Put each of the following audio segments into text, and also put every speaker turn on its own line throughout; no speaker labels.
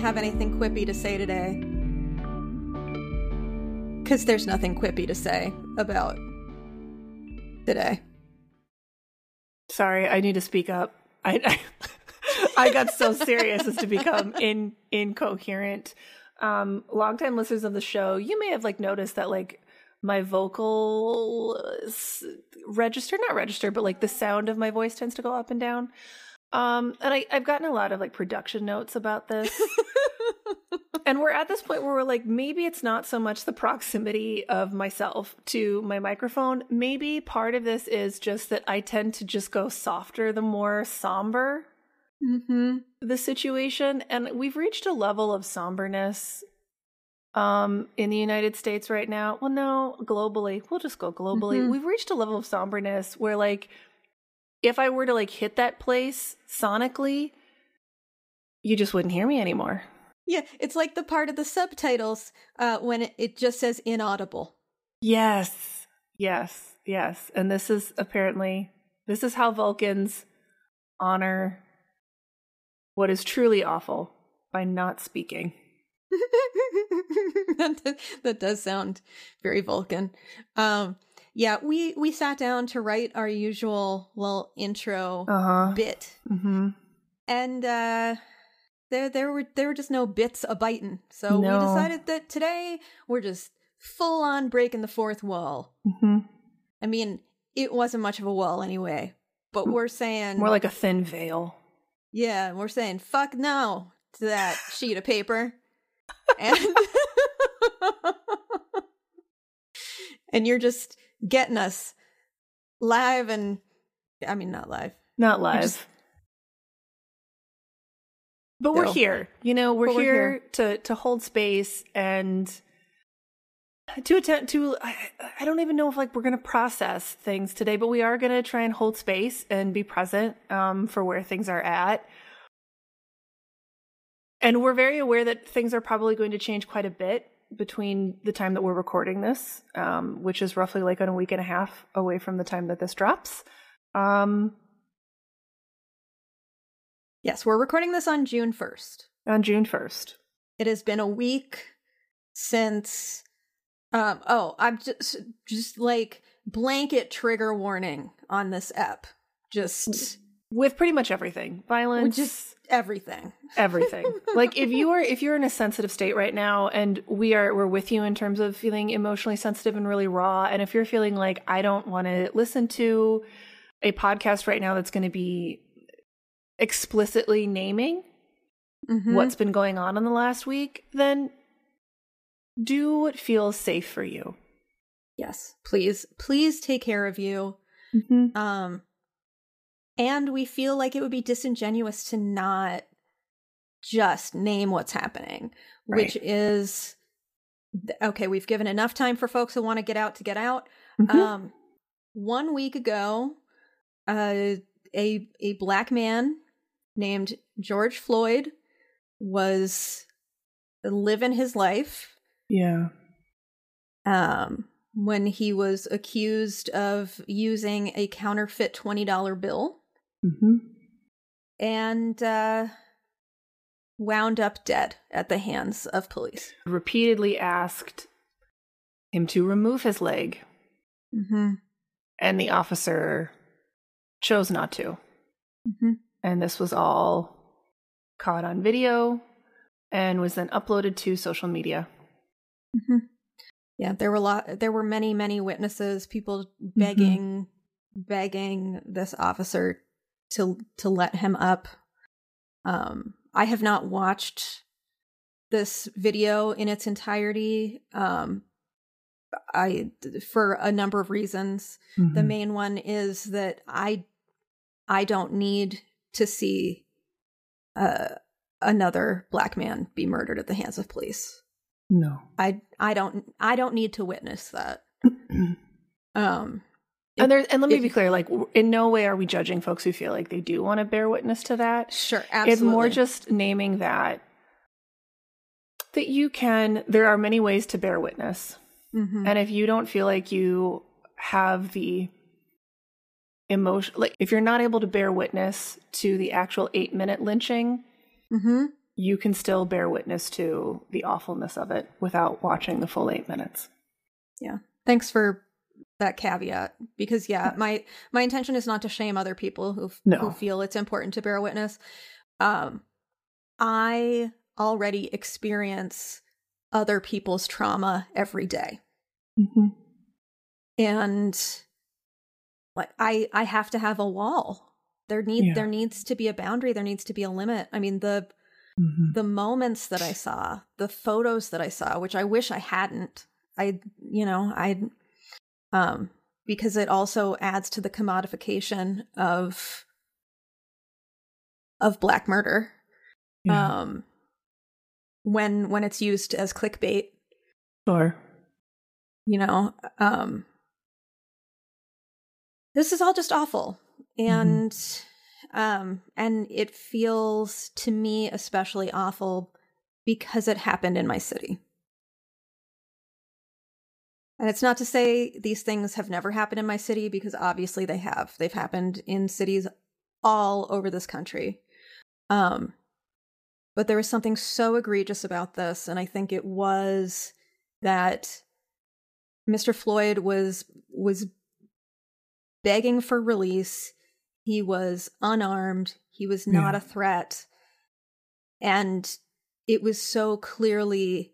Have anything quippy to say today. Because there's nothing quippy to say about today.
Sorry, I need to speak up. I I, I got so serious as to become in incoherent. Um, longtime listeners of the show, you may have like noticed that like my vocal register, not register, but like the sound of my voice tends to go up and down. Um, and I, I've gotten a lot of like production notes about this. and we're at this point where we're like, maybe it's not so much the proximity of myself to my microphone. Maybe part of this is just that I tend to just go softer the more somber
Mm-hmm.
the situation. And we've reached a level of somberness um in the United States right now. Well, no, globally. We'll just go globally.
Mhm.
We've reached a level of somberness where like if I were to like hit that place sonically, you just wouldn't hear me anymore.
Yeah, it's like the part of the subtitles uh, when it, just says inaudible.
Yes. Yes. Yes. And this is apparently this is how Vulcans honor what is truly awful by not speaking.
that, does, that does sound very Vulcan. Um, yeah, we we sat down to write our usual little intro
Uh-huh.
bit,
Mm-hmm.
and uh, there there were there were just no bits a biting. So
No.
we decided that today we're just full on breaking the fourth wall.
Mm-hmm.
I mean, it wasn't much of a wall anyway, but we're saying
More like a thin veil.
Yeah, we're saying fuck no to that sheet of paper. And And you're just getting us live and I mean not live.
Not live.
just-
but we're
No.
here. You know, we're,
we're
here,
here.
to to hold space and to attempt to I, I don't even know if like we're going to process things today, but we are going to try and hold space and be present um for where things are at. And we're very aware that things are probably going to change quite a bit between the time that we're recording this, um, which is roughly like on a week and a half away from the time that this drops. Um,
Yes, we're recording this on June 1st.
on June 1st.
It has been a week since um oh, I'm just just like blanket trigger warning on this app. Just
with pretty much everything violence
just everything.
everything like if you are if you're in a sensitive state right now and we are we're with you in terms of feeling emotionally sensitive and really raw and if you're feeling like i don't want to listen to a podcast right now that's going to be explicitly naming
Mhm.
what's been going on in the last week then do what feels safe for you
Yes, please, please take care of you.
mm-hmm.
Um, and we feel like it would be disingenuous to not just name what's happening, which is okay. We've given enough time for folks who want to get out to get out.
Mhm.
Um, one week ago, uh, a a black man named George Floyd was living his life
yeah
um, when he was accused of using a counterfeit $20 bill
mm-hmm.
and uh, wound up dead at the hands of police.
repeatedly asked him to remove his leg
Mm-hmm.
and the officer chose not to.
Mm-hmm.
And this was all caught on video and was then uploaded to social media.
Mm-hmm. Yeah, there were a lot. There were many, many witnesses. People begging, begging this officer to to let him up. Um, I have not watched this video in its entirety. Um, I for a number of reasons. The main one is that I I don't need to see uh, another black man be murdered at the hands of police.
No.
I I don't I don't need to witness that. um
and there and let me be clear like in no way are we judging folks who feel like they do want to bear witness to that.
Sure, absolutely.
It's more just naming that that you can there are many ways to bear witness.
Mm-hmm.
And if you don't feel like you have the emotion like if you're not able to bear witness to the actual 8 minute lynching,
mm-hmm.
you can still bear witness to the awfulness of it without watching the full 8 minutes.
Yeah. Thanks for that caveat because yeah, my my intention is not to shame other people who
No.
who feel it's important to bear witness. Um I already experience other people's trauma every day.
Mm-hmm.
and like i i have to have a wall there need
Yeah.
there needs to be a boundary there needs to be a limit i mean the
Mm-hmm.
the moments that i saw the photos that i saw which i wish i hadn't i you know i um because it also adds to the commodification of of black murder.
Yeah.
um when when it's used as clickbait.
Sure.
you know um this is all just awful. And um and it feels to me especially awful because it happened in my city and it's not to say these things have never happened in my city because obviously they have they've happened in cities all over this country um but there was something so egregious about this and i think it was that Mr. Floyd was was begging for release. He was unarmed. He was not
Yeah.
a threat. And it was so clearly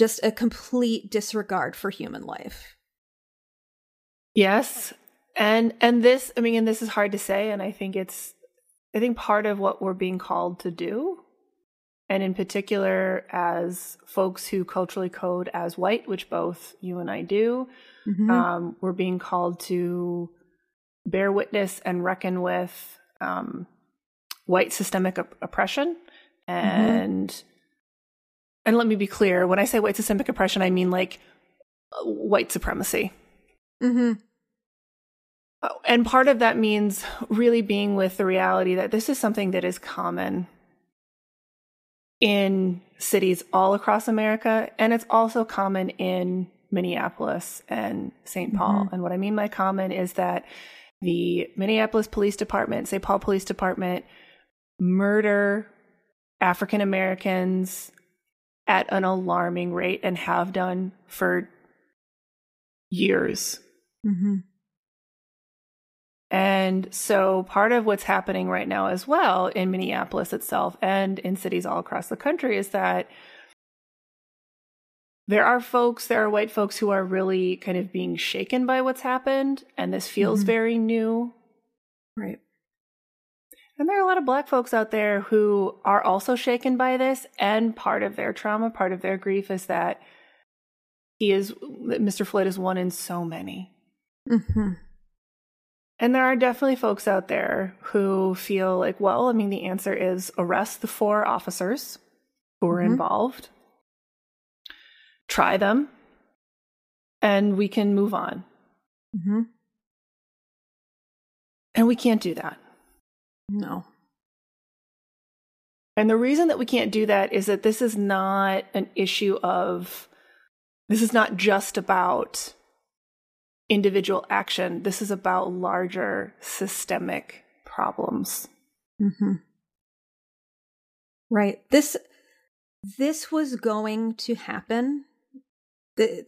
just a complete disregard for human life.
Yes. And and this I mean and this is hard to say and I think it's I think part of what we're being called to do and in particular as folks who culturally code as white, which both you and I do,
Mhm.
um, we're being called to bear witness and reckon with um, white systemic op- oppression and and let me be clear when i say white systemic oppression i mean like white supremacy
Mhm.
Uh, and part of that means really being with the reality that this is something that is common in cities all across America, and it's also common in Minneapolis and saint Paul. And what I mean by common is that the Minneapolis Police Department, St. Paul Police Department, murder African Americans at an alarming rate and have done for years.
Mhm.
And so part of what's happening right now as well in Minneapolis itself and in cities all across the country is that there are folks, there are white folks who are really kind of being shaken by what's happened. And this feels
Mhm.
very new.
Right.
And there are a lot of black folks out there who are also shaken by this. And part of their trauma, part of their grief is that he is, Mr. Floyd is one in so many.
Mhm.
And there are definitely folks out there who feel like, well, I mean, the answer is arrest the four officers who were
Mhm.
involved, try them, and we can move on.
Mhm.
And we can't do that.
No.
And the reason that we can't do that is that this is not an issue of, this is not just about individual action. This is about larger systemic problems.
hmm Right. This this was going to happen. The,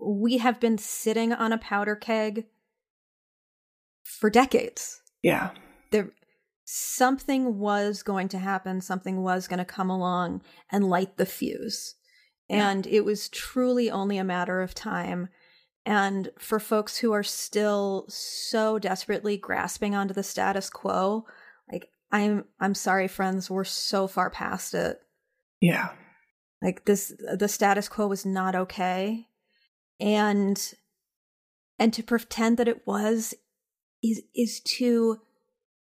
we have been sitting on a powder keg for decades.
Yeah.
There something was going to happen, something was going to come along and light the fuse.
Yeah.
And it was truly only a matter of time. And for folks who are still so desperately grasping onto the status quo, like I'm I'm sorry friends, we're so far past it.
Yeah.
Like this the status quo was not okay. And and to pretend that it was is is to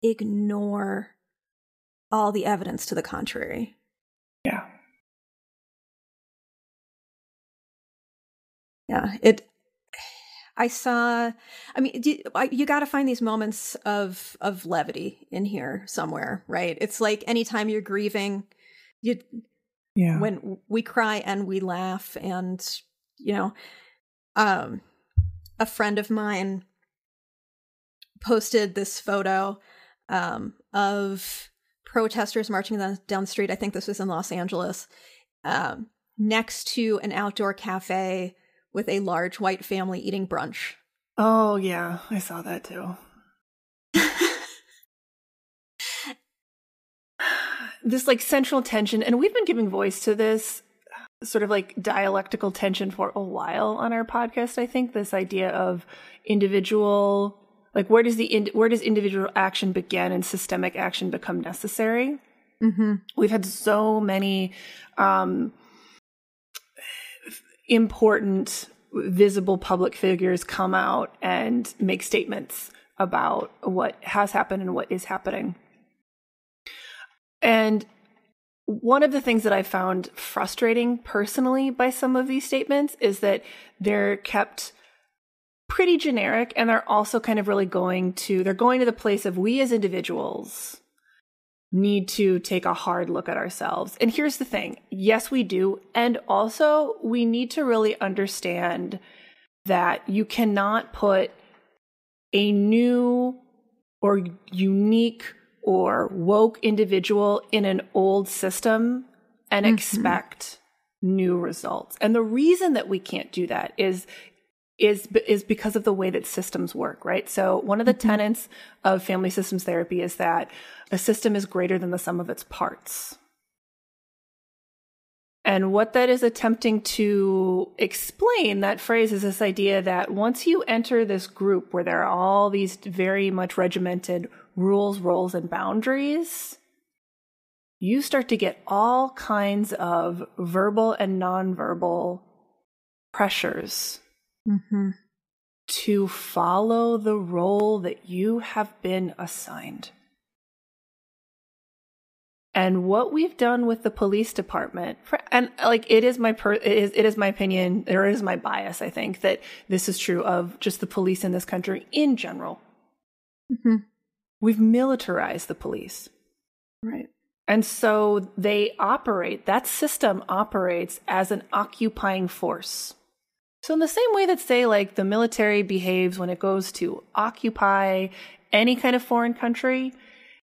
ignore all the evidence to the contrary.
Yeah.
Yeah, it I saw I mean you, you got to find these moments of of levity in here somewhere, right? It's like anytime you're grieving, you
yeah.
when we cry and we laugh and you know um a friend of mine posted this photo um, of protesters marching down, down the street. I think this was in Los Angeles, um, next to an outdoor cafe with a large white family eating brunch.
Oh, yeah, I saw that too. this like central tension, and we've been giving voice to this sort of like dialectical tension for a while on our podcast. I think this idea of individual, like where does the in, where does individual action begin and systemic action become necessary?
Mm-hmm.
We've had so many um, important, visible public figures come out and make statements about what has happened and what is happening. And one of the things that I found frustrating personally by some of these statements is that they're kept pretty generic and they're also kind of really going to they're going to the place of we as individuals need to take a hard look at ourselves. And here's the thing. Yes, we do. And also we need to really understand that you cannot put a new or unique or woke individual in an old system and mm-hmm. expect new results. And the reason that we can't do that is is is because of the way that systems work, right? So one of the mm-hmm. tenets of family systems therapy is that a system is greater than the sum of its parts. And what that is attempting to explain, that phrase is this idea that once you enter this group where there are all these very much regimented rules, roles, and boundaries, you start to get all kinds of verbal and nonverbal pressures
mm-hmm.
to follow the role that you have been assigned. And what we've done with the police department, and like it is my per, it is it is my opinion, or it is my bias. I think that this is true of just the police in this country in general.
Mm-hmm.
We've militarized the police.
Right.
And so they operate, that system operates as an occupying force. So, in the same way that, say, like the military behaves when it goes to occupy any kind of foreign country,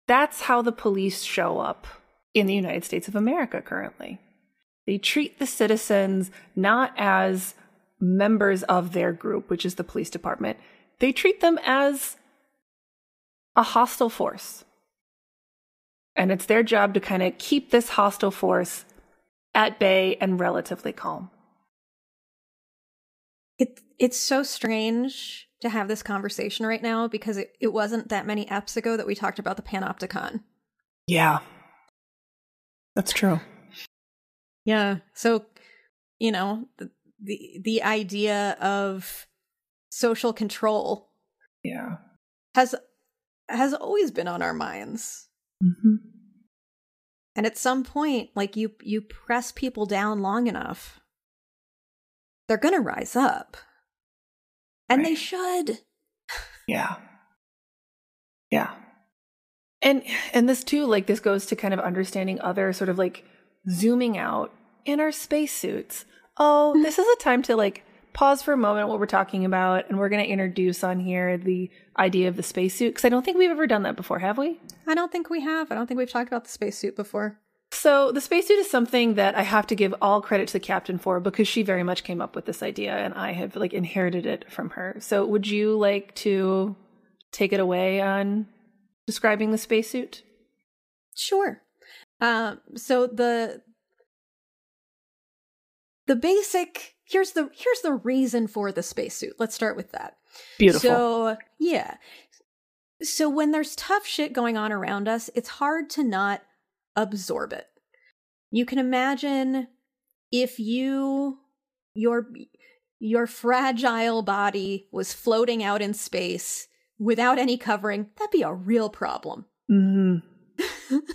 that's how the police show up in the United States of America currently. They treat the citizens not as members of their group, which is the police department, they treat them as a hostile force. And it's their job to kind of keep this hostile force at bay and relatively calm.
It, it's so strange to have this conversation right now because it, it wasn't that many eps ago that we talked about the Panopticon.
Yeah. That's true.
Yeah. So, you know, the the, the idea of social control
yeah
has has always been on our minds.
Mm-hmm.
And at some point, like you you press people down long enough, they're going to rise up. And right. they should.
Yeah. Yeah. And and this too like this goes to kind of understanding other sort of like zooming out in our spacesuits. Oh, mm-hmm. this is a time to like pause for a moment what we're talking about, and we're going to introduce on here the idea of the spacesuit because I don't think we've ever done that before, have we?
I don't think we have. I don't think we've talked about the spacesuit before.
So the spacesuit is something that I have to give all credit to the captain for because she very much came up with this idea, and I have like inherited it from her. So would you like to take it away on describing the spacesuit?
Sure. Um, so the the basic here's the here's the reason for the spacesuit. Let's start with that.
Beautiful.
So yeah. So when there's tough shit going on around us, it's hard to not absorb it. You can imagine if you your your fragile body was floating out in space without any covering, that'd be a real problem.
Mm.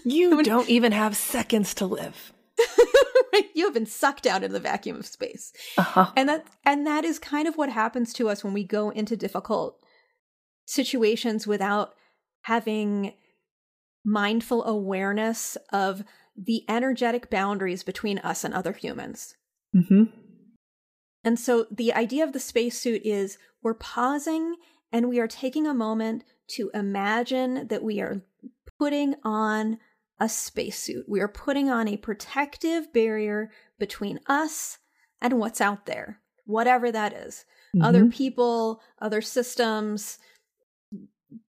You don't even have seconds to live.
you have been sucked out into the vacuum of space.
Uh-huh.
And that and that is kind of what happens to us when we go into difficult situations without having mindful awareness of the energetic boundaries between us and other humans.
Mm-hmm.
And so the idea of the spacesuit is we're pausing and we are taking a moment to imagine that we are putting on a spacesuit. We are putting on a protective barrier between us and what's out there, whatever that is.
Mm-hmm.
Other people, other systems,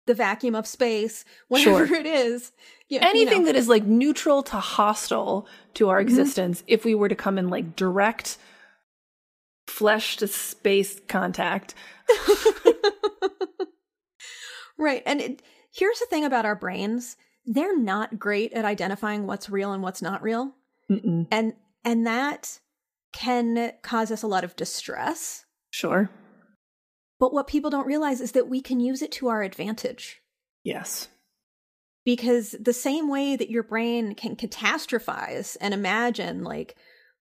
the vacuum of space, whatever
Sure.
it is. You- you
Anything
know.
that is like neutral to hostile to our
Mhm.
existence, if we were to come in like direct flesh to space contact.
right. And it, here's the thing about our brains they're not great at identifying what's real and what's not real.
Mm-mm.
And and that can cause us a lot of distress.
Sure.
But what people don't realize is that we can use it to our advantage.
Yes.
Because the same way that your brain can catastrophize and imagine, like,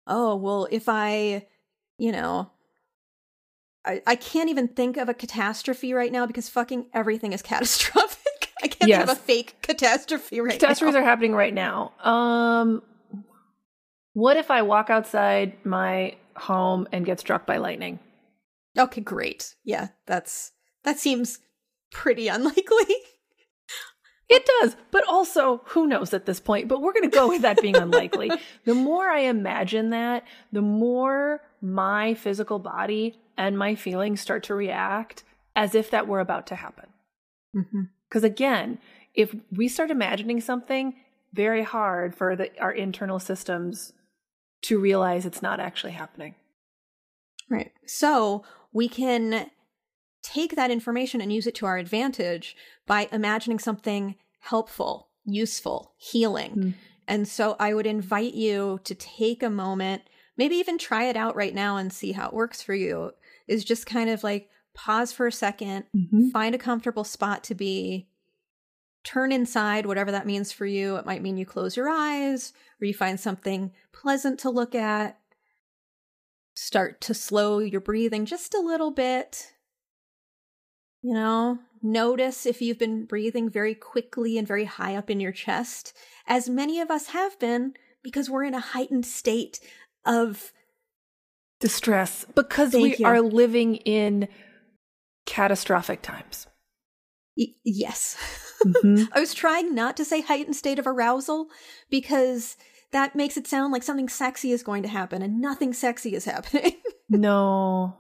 oh, well, if I, you know, I, I can't even think of a catastrophe right now because fucking everything is catastrophic. I can't think of a fake catastrophe right
Catastrophes
now.
are happening right now. Um what if I walk outside my home and get struck by lightning?
Okay, great. Yeah, that's that seems pretty unlikely.
It does, but also who knows at this point, but we're going to go with that being unlikely. The more I imagine that, the more my physical body and my feelings start to react as if that were about to happen.
mm-hmm.
Because again, if we start imagining something, very hard for the, our internal systems to realize it's not actually happening.
Right. So we can take that information and use it to our advantage by imagining something helpful, useful, healing.
Mm.
And so I would invite you to take a moment, maybe even try it out right now and see how it works for you. Is just kind of like pause for a 2nd
Mm-hmm.
find a comfortable spot to be, turn inside, whatever that means for you. It might mean you close your eyes or you find something pleasant to look at. Start to slow your breathing just a little bit. You know, notice if you've been breathing very quickly and very high up in your chest, as many of us have been because we're in a heightened state of
Distress, because
Thank
we
you.
are living in catastrophic times.
y- yes.
Mm-hmm.
I was trying not to say heightened state of arousal because that makes it sound like something sexy is going to happen and nothing sexy is happening.
no,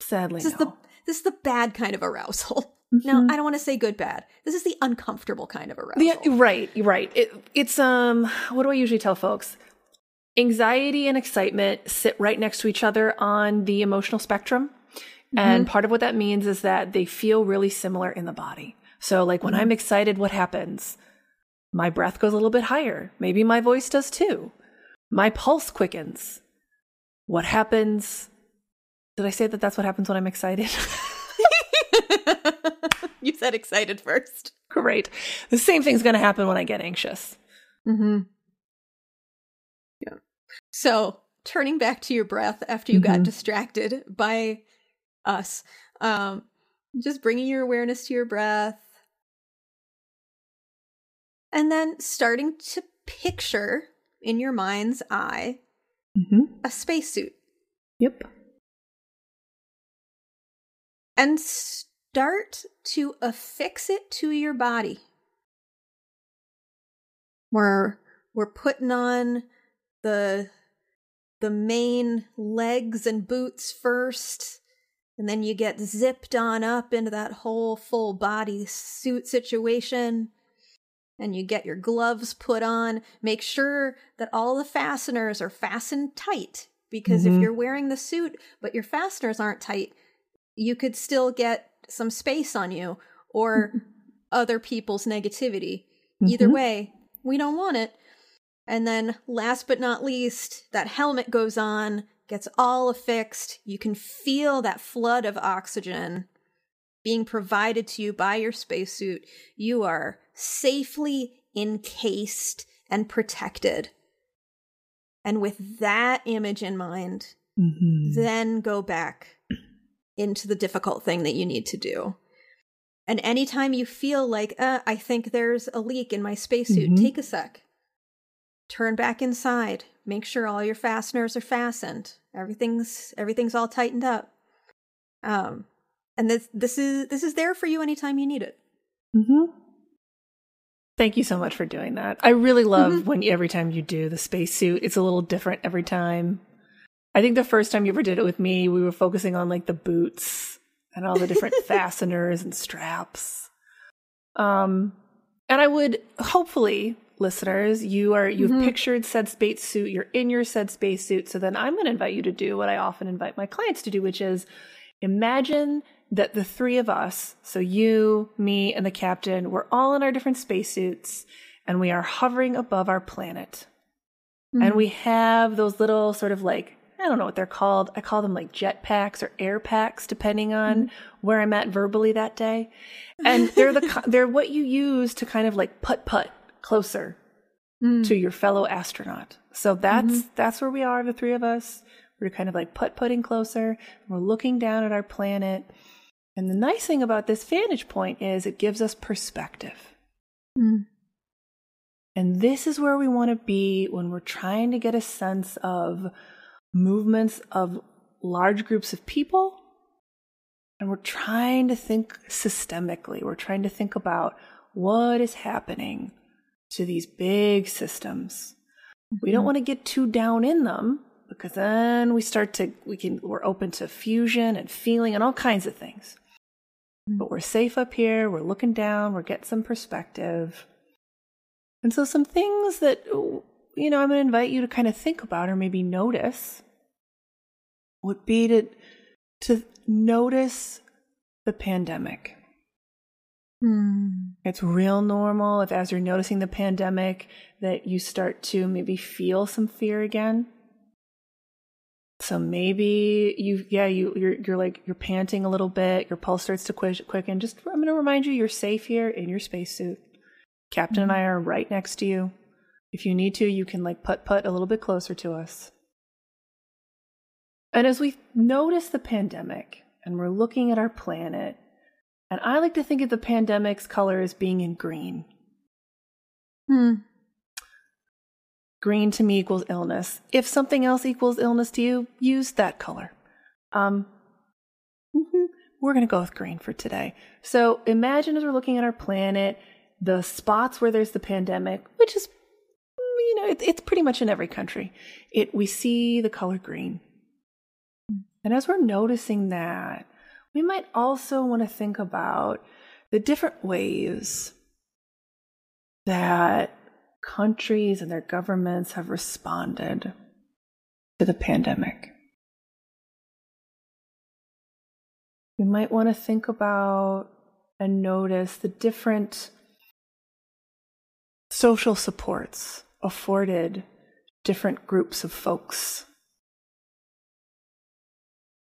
sadly,
this is
no.
the this is the bad kind of arousal. No,
Mhm.
I don't want to say good bad. This is the uncomfortable kind of arousal.
The, right, right. It, it's um. What do I usually tell folks? Anxiety and excitement sit right next to each other on the emotional spectrum, and part of what that means is that they feel really similar in the body. So, like when I'm excited, what happens? My breath goes a little bit higher. Maybe my voice does too. My pulse quickens. What happens? Did I say that that's what happens when I'm excited?
you said excited first.
Great. The same thing's going to happen when I get anxious.
Mm-hmm. Yeah. So turning back to your breath after you got
Mhm.
distracted by us, um, just bringing your awareness to your breath, and then starting to picture in your mind's eye
Mm-hmm.
a spacesuit,
Yep.
and start to affix it to your body. We're we're putting on the the main legs and boots first, and then you get zipped on up into that whole full body suit situation. And you get your gloves put on. Make sure that all the fasteners are fastened tight. Because if
Mhm.
you're wearing the suit, but your fasteners aren't tight, you could still get some space on you or other people's negativity. Either
Mhm.
way, we don't want it. And then, last but not least, that helmet goes on, gets all affixed. You can feel that flood of oxygen being provided to you by your spacesuit. You are safely encased and protected. And with that image in mind, mm-hmm. then go back into the difficult thing that you need to do. And anytime you feel like, uh, I think there's a leak in my spacesuit, mm-hmm. take a sec. Turn back inside. Make sure all your fasteners are fastened. Everything's everything's all tightened up. Um, and this this is this is there for you anytime you need it.
Mm-hmm. Thank you so much for doing that. I really love mm-hmm. when every time you do the spacesuit, it's a little different every time. I think the first time you ever did it with me, we were focusing on like the boots and all the different fasteners and straps. Um, and I would hopefully, listeners, you are you've mm-hmm. pictured said spacesuit, you're in your said spacesuit. So then I'm going to invite you to do what I often invite my clients to do, which is imagine that the three of us, so you, me, and the captain, we're all in our different spacesuits and we are hovering above our planet. Mm-hmm. And we have those little sort of like I don't know what they're called. I call them like jet packs or air packs, depending on mm-hmm. where I'm at verbally that day. And they're the they're what you use to kind of like put put closer mm. to your fellow astronaut. So that's mm-hmm. that's where we are, the three of us. We're kind of like put putting closer. We're looking down at our planet. And the nice thing about this vantage point is it gives us perspective. Mm. And this is where we want to be when we're trying to get a sense of movements of large groups of people. And we're trying to think systemically. We're trying to think about what is happening to these big systems. Mm-hmm. We don't mm-hmm. want to get too down in them because then we start to, we can, we're open to fusion and feeling and all kinds of things. Mm-hmm. But we're safe up here. We're looking down. We're getting some perspective. And so, some things that you know, I'm going to invite you to kind of think about or maybe notice would be to, to notice the pandemic.
Hmm.
It's real normal if, as you're noticing the pandemic, that you start to maybe feel some fear again. So maybe you, yeah, you, you're, you're like, you're panting a little bit, your pulse starts to quicken. Just, I'm going to remind you, you're safe here in your spacesuit. Captain mm-hmm. and I are right next to you. If you need to, you can like put put a little bit closer to us. And as we notice the pandemic and we're looking at our planet, and I like to think of the pandemic's color as being in green.
Hmm.
Green to me equals illness. If something else equals illness to you, use that color. Um, mm-hmm. we're going to go with green for today. So imagine as we're looking at our planet, the spots where there's the pandemic, which is you know, it, it's pretty much in every country. It we see the color green, and as we're noticing that, we might also want to think about the different ways that countries and their governments have responded to the pandemic. You might want to think about and notice the different social supports afforded different groups of folks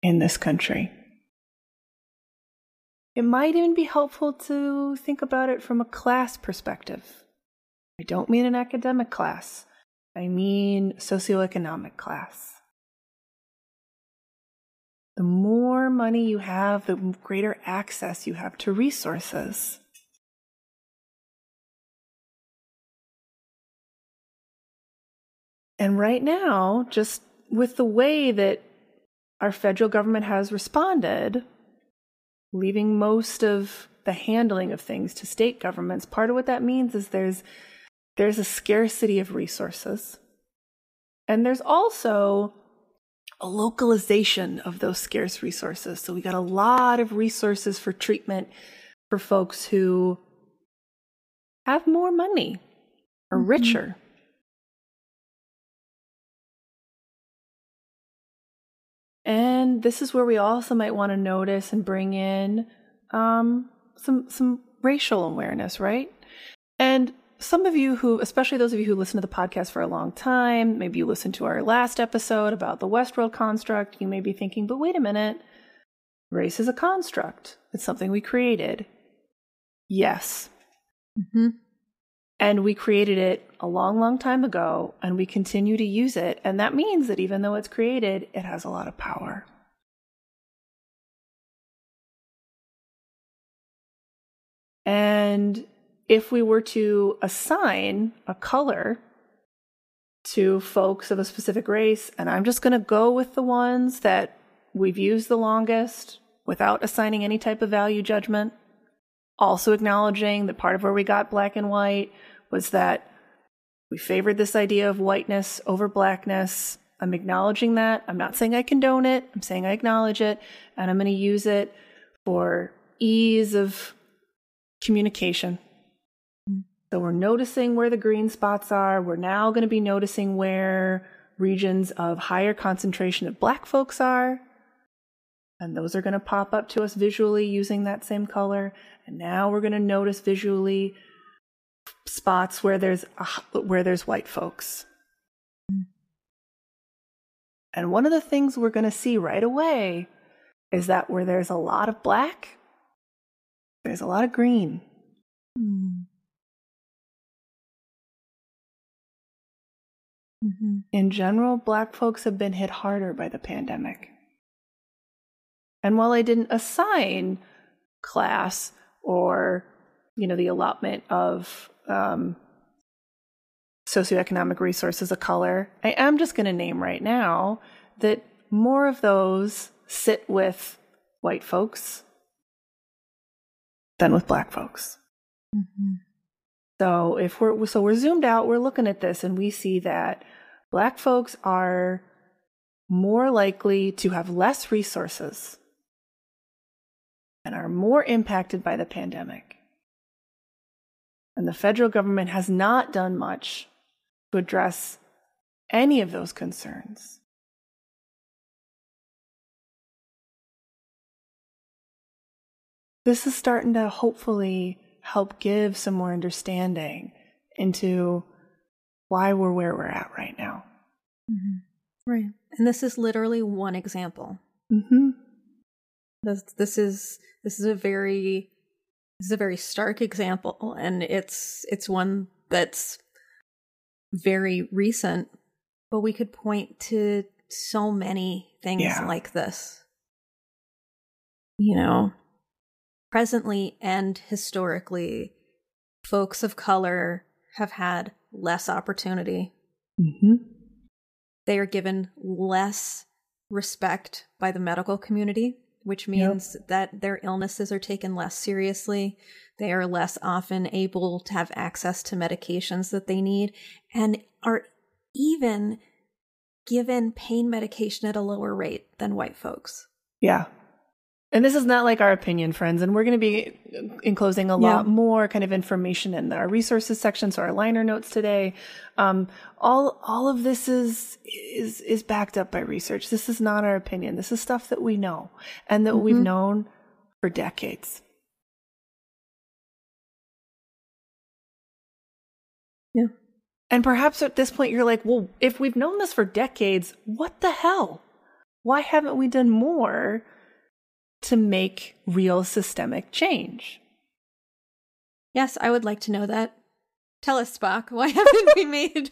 in this country. It might even be helpful to think about it from a class perspective. I don't mean an academic class, I mean socioeconomic class. The more money you have, the greater access you have to resources. And right now, just with the way that our federal government has responded, leaving most of the handling of things to state governments, part of what that means is there's there's a scarcity of resources. And there's also a localization of those scarce resources. So we got a lot of resources for treatment for folks who have more money or mm-hmm. richer. And this is where we also might want to notice and bring in um, some some racial awareness, right? And some of you who, especially those of you who listen to the podcast for a long time, maybe you listened to our last episode about the Westworld construct, you may be thinking, but wait a minute, race is a construct, it's something we created. Yes.
Mm-hmm.
And we created it a long, long time ago, and we continue to use it. And that means that even though it's created, it has a lot of power. And if we were to assign a color to folks of a specific race, and I'm just going to go with the ones that we've used the longest without assigning any type of value judgment, also acknowledging that part of where we got black and white was that we favored this idea of whiteness over blackness. I'm acknowledging that. I'm not saying I condone it. I'm saying I acknowledge it, and I'm going to use it for ease of communication. So we're noticing where the green spots are. We're now going to be noticing where regions of higher concentration of black folks are. And those are going to pop up to us visually using that same color. And now we're going to notice visually spots where there's where there's white folks. And one of the things we're going to see right away is that where there's a lot of black, there's a lot of green.
Mm-hmm.
In general, black folks have been hit harder by the pandemic. And while I didn't assign class or, you know, the allotment of um, socioeconomic resources of color, I am just going to name right now that more of those sit with white folks than with black folks.
Mm-hmm.
So if we're so we're zoomed out, we're looking at this and we see that black folks are more likely to have less resources and are more impacted by the pandemic. And the federal government has not done much to address any of those concerns. This is starting to hopefully help give some more understanding into why we're where we're at right now.
Mm-hmm. Right. And this is literally one example.
Mm-hmm.
This, this is this is a very this is a very stark example, and it's it's one that's very recent, but we could point to so many things
Yeah.
like this. You know, presently and historically, folks of color have had less opportunity.
Mm-hmm.
They are given less respect by the medical community, which means that their illnesses are taken less seriously. They are less often able to have access to medications that they need and are even given pain medication at a lower rate than white folks.
Yeah. And this is not like our opinion, friends. And we're going to be enclosing a
Yeah.
lot more kind of information in our resources section, so our liner notes today. Um, all all of this is is is backed up by research. This is not our opinion. This is stuff that we know and that we've
Mhm.
known for decades.
Yeah.
And perhaps at this point you're like, well, if we've known this for decades, what the hell? Why haven't we done more to make real systemic change?
Yes, I would like to know that. Tell us, Spock, why haven't we made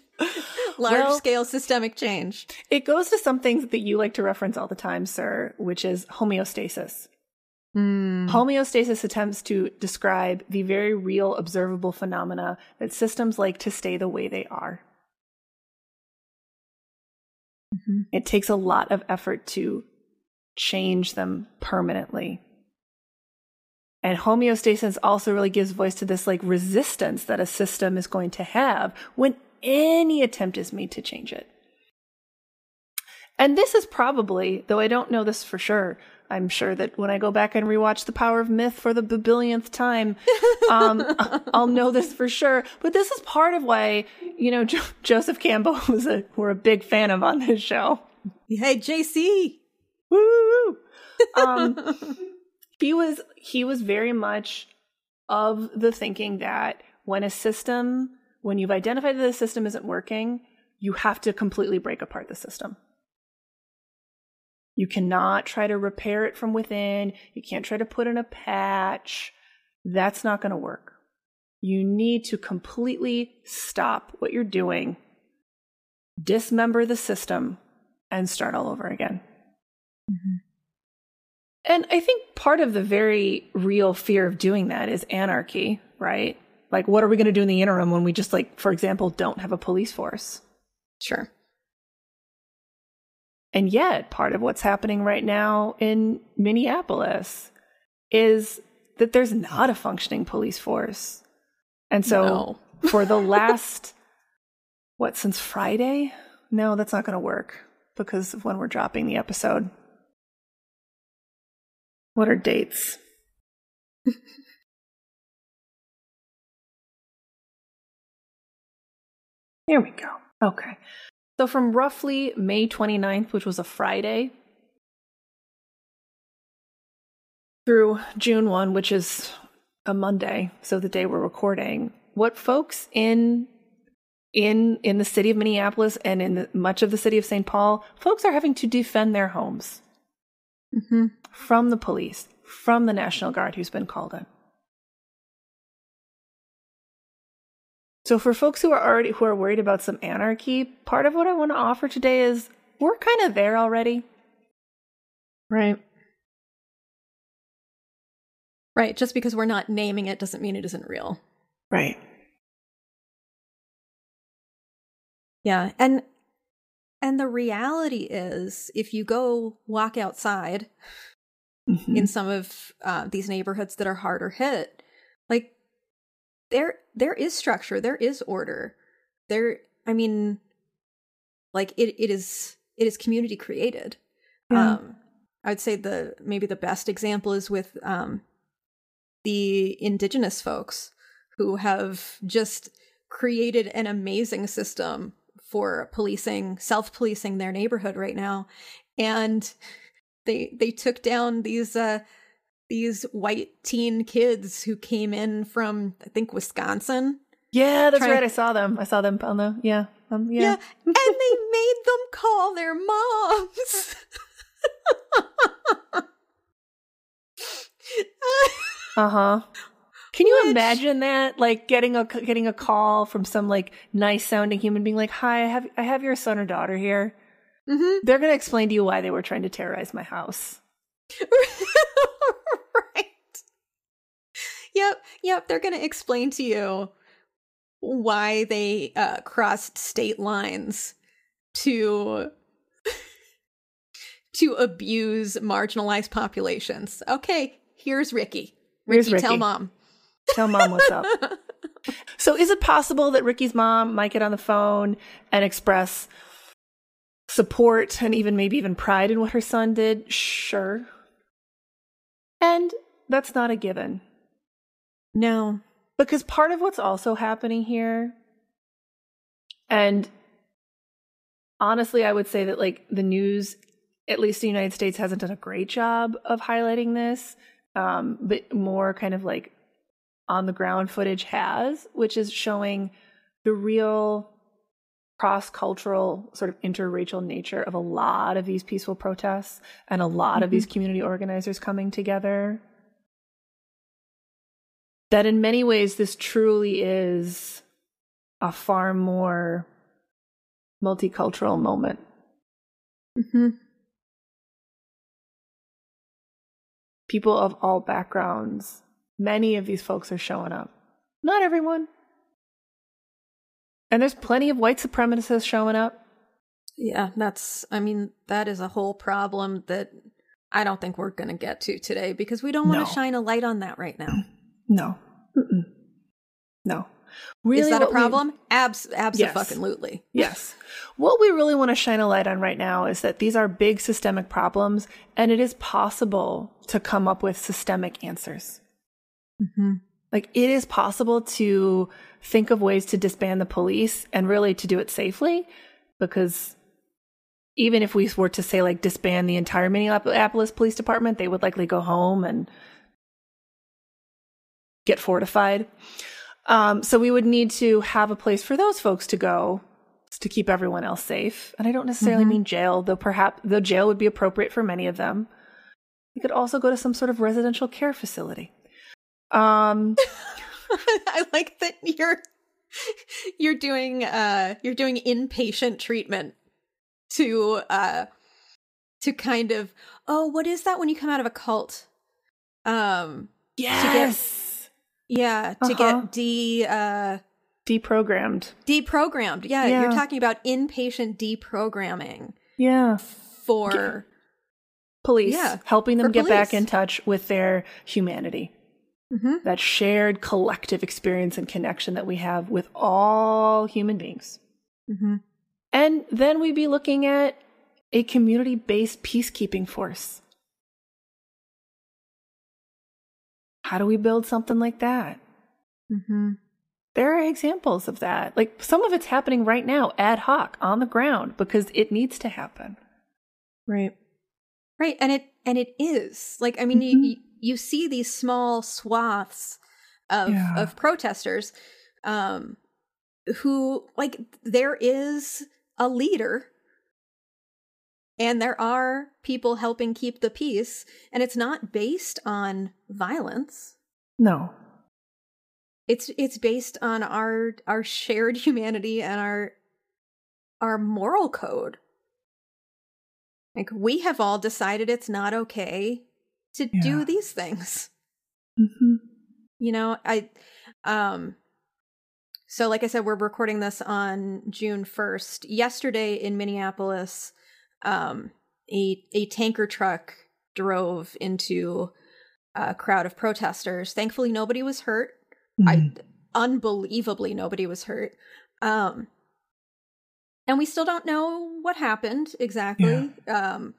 large
Well-
scale systemic change?
It goes to some things that you like to reference all the time, sir, which is homeostasis.
Mm.
Homeostasis attempts to describe the very real observable phenomena that systems like to stay the way they are.
Mhm.
It takes a lot of effort to change them permanently. And homeostasis also really gives voice to this like resistance that a system is going to have when any attempt is made to change it. And this is probably, though I don't know this for sure, I'm sure that when I go back and rewatch The Power of Myth for the billionth time, um, I'll know this for sure. But this is part of why, you know, jo- Joseph Campbell was a, we're a big fan of on this show.
Hey, JC.
Woo! Um, he was he was very much of the thinking that when a system, when you've identified that the system isn't working, you have to completely break apart the system. You cannot try to repair it from within. You can't try to put in a patch. That's not going to work. You need to completely stop what you're doing, dismember the system, and start all over again. Mm-hmm. And I think part of the very real fear of doing that is anarchy, right? Like, what are we going to do in the interim when we just, like, for example, don't have a police force?
Sure.
And yet, part of what's happening right now in Minneapolis is that there's not a functioning police force. And so, no. for the last, what, since Friday? No, that's not going to work because of when we're dropping the episode. What are dates? Here we go. Okay. So from roughly May 29th, which was a Friday, through June 1, which is a Monday, so the day we're recording, what folks in in in the city of Minneapolis and in the, much of the city of St. Paul, folks are having to defend their homes mm-hmm. from the police, from the National Guard who's been called in. So for folks who are already who are worried about some anarchy, part of what I want to offer today is we're kind of there already.
Right. Right, just because we're not naming it doesn't mean it isn't real.
Right.
Yeah, and and the reality is if you go walk outside mm-hmm. in some of uh, these neighborhoods that are harder hit, like there there is structure, there is order. There I mean like it it is it is community created. Yeah. Um I'd say the maybe the best example is with um the indigenous folks who have just created an amazing system for policing self-policing their neighborhood right now and they they took down these uh these white teen kids who came in from I think Wisconsin.
Yeah, that's right. I saw them. I saw them on the yeah. Um, yeah. yeah.
and they made them call their moms.
uh-huh. Can you Which, imagine that? Like getting a getting a call from some like nice sounding human being like, "Hi, I have I have your son or daughter here." Mm-hmm. They're going to explain to you why they were trying to terrorize my house. Right.
Yep, yep. They're going to explain to you why they uh, crossed state lines to to abuse marginalized populations. Okay, here's Ricky. Ricky, here's Ricky. tell mom.
Tell mom what's up. so, is it possible that Ricky's mom might get on the phone and express support and even maybe even pride in what her son did? Sure. And that's not a given.
No.
Because part of what's also happening here, and honestly, I would say that like the news, at least the United States, hasn't done a great job of highlighting this, um, but more kind of like on the ground footage has, which is showing the real cross cultural, sort of interracial nature of a lot of these peaceful protests and a lot mm-hmm. of these community organizers coming together that in many ways this truly is a far more multicultural moment. Mm-hmm. People of all backgrounds, many of these folks are showing up. Not everyone. And there's plenty of white supremacists showing up.
Yeah, that's, I mean, that is a whole problem that I don't think we're going to get to today because we don't want to no. shine a light on that right now.
No. Mm-mm. No.
Really, is that a problem? We, Abs, absolutely.
Yes. yes. What we really want to shine a light on right now is that these are big systemic problems, and it is possible to come up with systemic answers. Mm-hmm. Like it is possible to think of ways to disband the police and really to do it safely, because even if we were to say like disband the entire Minneapolis Police Department, they would likely go home and get fortified. Um, so we would need to have a place for those folks to go to keep everyone else safe. And I don't necessarily
Mhm.
mean jail, though perhaps though jail would be appropriate for many of them. You could also go to some sort of residential care facility. Um,
I like that you're you're doing uh you're doing inpatient treatment to uh to kind of oh what is that when you come out of a cult um
yes,
yeah to
Uh-huh.
get de uh
deprogrammed.
deprogrammed yeah,
Yeah.
you're talking about inpatient deprogramming
Yeah,
for
police
Yeah,
helping them
for
get back in touch with their humanity.
Mhm.
that shared collective experience and connection that we have with all human beings.
Mhm.
And then we'd be looking at a community based peacekeeping force. How do we build something like that?
Mhm.
There are examples of that. Like some of it's happening right now, ad hoc, on the ground, because it needs to happen.
Right. Right. And it and it is. Like I mean
Mhm.
you you see these small swaths of
Yeah.
of protesters um who like there is a leader and there are people helping keep the peace and it's not based on violence.
No.
It's it's based on our our shared humanity and our our moral code. Like we have all decided it's not okay to
Yeah.
do these things.
Mm-hmm.
You know, I um so like I said we're recording this on June 1st. Yesterday in Minneapolis um a a tanker truck drove into a crowd of protesters. Thankfully nobody was hurt.
Mm-hmm.
unbelievably nobody was hurt. Um and we still don't know what happened exactly. Um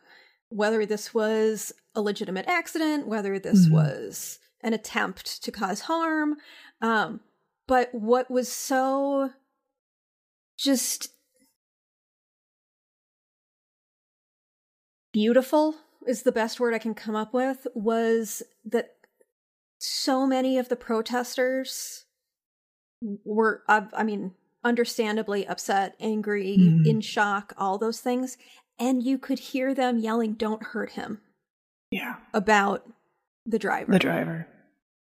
whether this was a legitimate accident, whether this
Mhm.
was an attempt to cause harm. Um but what was so just beautiful is the best word I can come up with was that so many of the protesters were uh, i mean understandably upset angry
Mhm.
in shock all those things and you could hear them yelling don't hurt him
Yeah.
about the driver
The driver.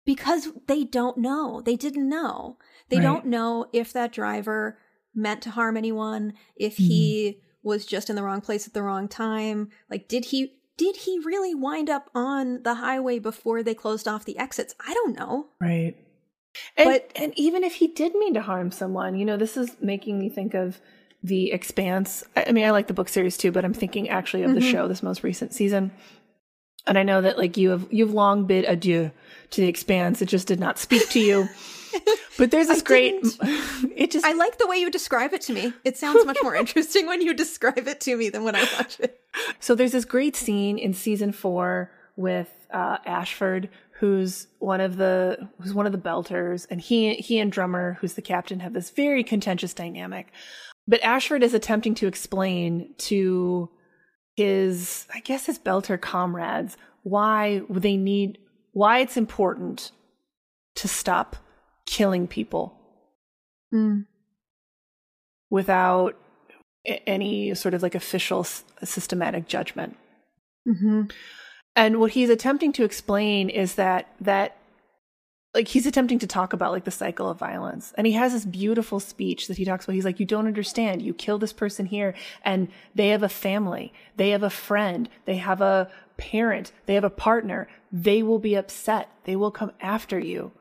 because they don't know they didn't know they
Right.
don't know if that driver meant to harm anyone if he was just in the wrong place at the wrong time like did he did he really wind up on the highway before they closed off the exits i don't know
Right. And,
But-
and even if he did mean to harm someone, you know, this is making me think of The Expanse. I mean, I like the book series too, but I'm thinking actually of the
Mhm.
show, this most recent season. And I know that like you have you've long bid adieu to The Expanse. It just did not speak to you. But there's this
I
great.
didn't.
It just
I like the way you describe it to me. It sounds much more interesting when you describe it to me than when I watch it.
So there's this great scene in season four with uh, Ashford, who's one of the who's one of the belters, and he he and Drummer, who's the captain, have this very contentious dynamic. But Ashford is attempting to explain to his, I guess, his belter comrades why they need why it's important to stop killing people without any sort of like official s- systematic judgment.
Mm-hmm.
And what he's attempting to explain is that that like he's attempting to talk about like the cycle of violence. And he has this beautiful speech that he talks about. He's like, you don't understand. You kill this person here and they have a family. They have a friend. They have a parent. They have a partner. They will be upset. They will come after you.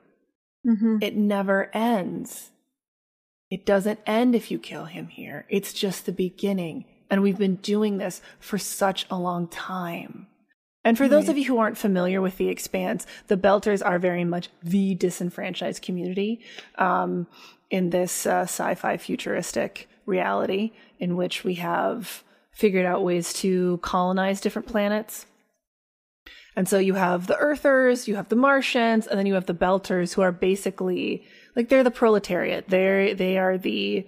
Mm-hmm.
It never ends. It doesn't end if you kill him here. It's just the beginning. And we've been doing this for such a long time. And for those
Right.
of you who aren't familiar with The Expanse, the Belters are very much the disenfranchised community um, in this uh, sci fi futuristic reality in which we have figured out ways to colonize different planets. And so you have the Earthers, you have the Martians, and then you have the Belters, who are basically like they're the proletariat. They're they are the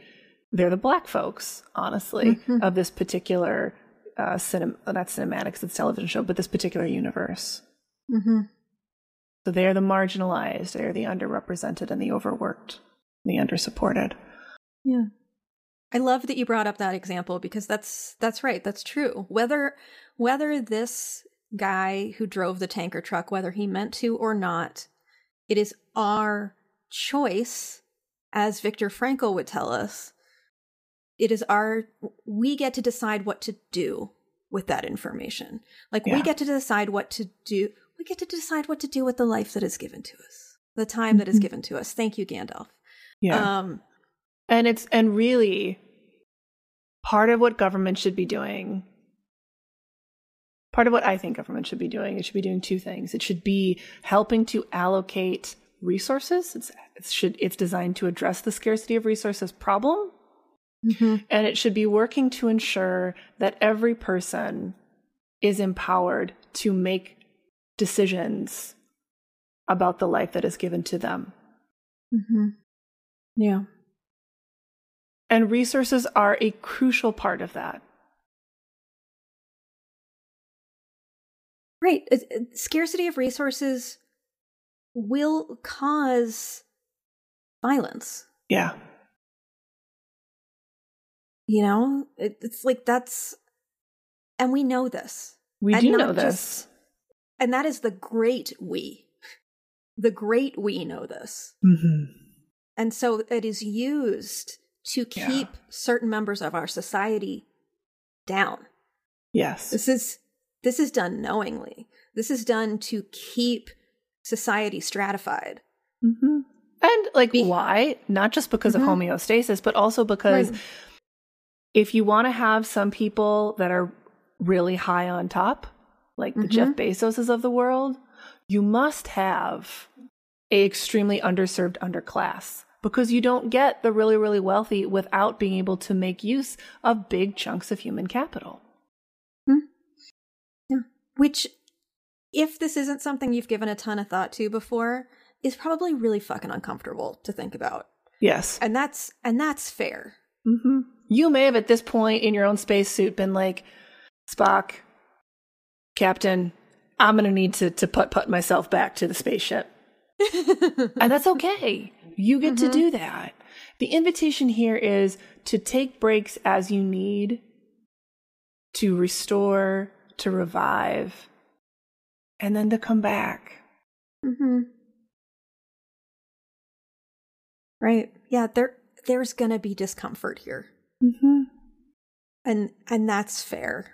they're the black folks, honestly,
Mhm.
of this particular uh, cinem- uh, not cinematics, it's television show, but this particular universe.
Mm-hmm.
So they are the marginalized, they are the underrepresented and the overworked, the undersupported.
Yeah. I love that you brought up that example because that's that's right. That's true. Whether whether this guy who drove the tanker truck, whether he meant to or not, it is our choice, as Viktor Frankl would tell us. It is our we get to decide what to do with that information. Like
Yeah.
we get to decide what to do. We get to decide what to do with the life that is given to us, the time that is
Mhm.
given to us. Thank you, Gandalf.
Yeah.
Um,
And it's and really part of what government should be doing. Part of what I think government should be doing, it should be doing two things. It should be helping to allocate resources. It's it should it's designed to address the scarcity of resources problem,
mhm.
and it should be working to ensure that every person is empowered to make decisions about the life that is given to them.
Mm-hmm. Yeah.
And resources are a crucial part of that.
Right. It- it- Scarcity of resources will cause violence.
Yeah.
You know, it, it's like that's, and we know this.
We
And
do know this.
just- And that is the great we. The great we know this.
Mm-hmm.
And so it is used to
Yeah.
keep certain members of our society down.
Yes.
This is this is done knowingly. This is done to keep society stratified.
Mm-hmm. And like
Be-
why? Not just because
Mhm.
of homeostasis, but also because
Right.
If you want to have some people that are really high on top, like the
Mhm.
Jeff Bezoses of the world, you must have a extremely underserved underclass because you don't get the really really wealthy without being able to make use of big chunks of human capital. Hmm. Yeah.
Which, if this isn't something you've given a ton of thought to before, is probably really fucking uncomfortable to think about.
Yes.
And that's and that's fair.
Hmm You may have at this point in your own spacesuit been like, Spock, Captain, I'm going to need to, to put put myself back to the spaceship. And that's okay. You get to
Mhm.
do that. The invitation here is to take breaks as you need to restore, to revive, and then to come back.
Mm-hmm. Right. Yeah, there there's gonna be discomfort here.
Mm-hmm.
And and that's fair.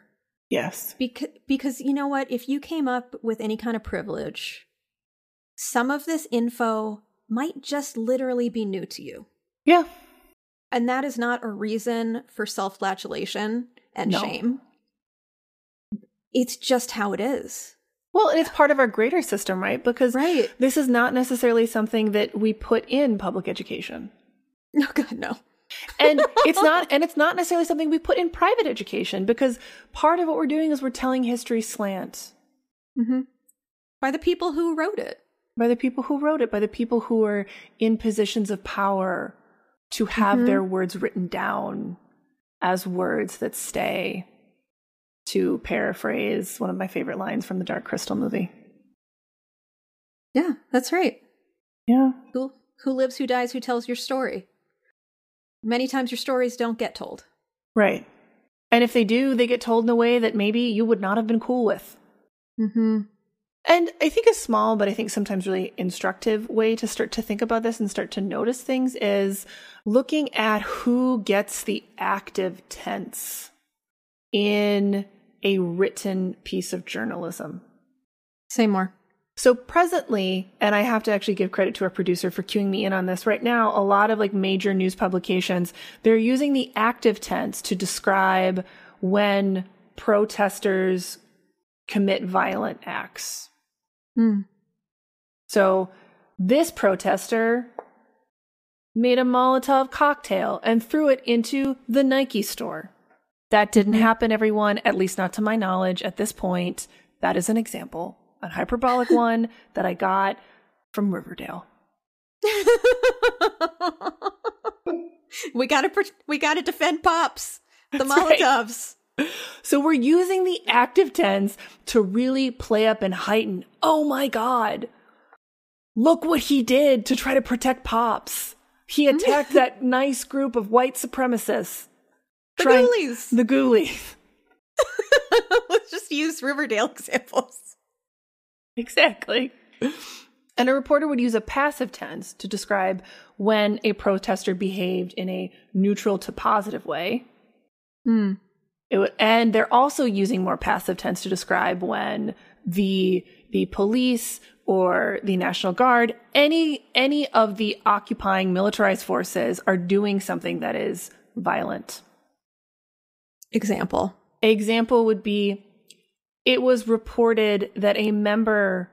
Yes.
Because because you know what, if you came up with any kind of privilege, some of this info might just literally be new to you.
Yeah.
And that is not a reason for self-flagellation and
No.
shame. It's just how it is.
Well, and it's part of our greater system, right? Because
Right.
this is not necessarily something that we put in public education.
No god no.
And it's not and it's not necessarily something we put in private education because part of what we're doing is we're telling history slant
hmm By the people who wrote it.
by the people who wrote it, by the people who are in positions of power to have
Mhm.
their words written down as words that stay. To paraphrase one of my favorite lines from the Dark Crystal movie.
Yeah, that's right.
Yeah.
Who who lives, who dies, who tells your story. Many times your stories don't get told.
Right. And if they do, they get told in a way that maybe you would not have been cool with.
Mm-hmm.
And I think a small, but I think sometimes really instructive way to start to think about this and start to notice things is looking at who gets the active tense in a written piece of journalism.
Say more.
So presently, and I have to actually give credit to our producer for cueing me in on this right now, a lot of like major news publications, they're using the active tense to describe when protesters commit violent acts.
Mm.
So this protester made a Molotov cocktail and threw it into the Nike store. That didn't happen, everyone, at least not to my knowledge at this point. That is an example, a hyperbolic one that I got from Riverdale.
we gotta we gotta defend pops. The
That's right.
Molotovs.
So we're using the active tense to really play up and heighten. Oh my God. Look what he did to try to protect Pops. He attacked that nice group of white supremacists.
The
trying-
ghoulies.
The ghoulies.
Let's just use Riverdale examples.
Exactly. And a reporter would use a passive tense to describe when a protester behaved in a neutral to positive way.
Hmm.
It would, and they're also using more passive tense to describe when the the police or the National Guard, any any of the occupying militarized forces are doing something that is violent.
Example.
Example would be it was reported that a member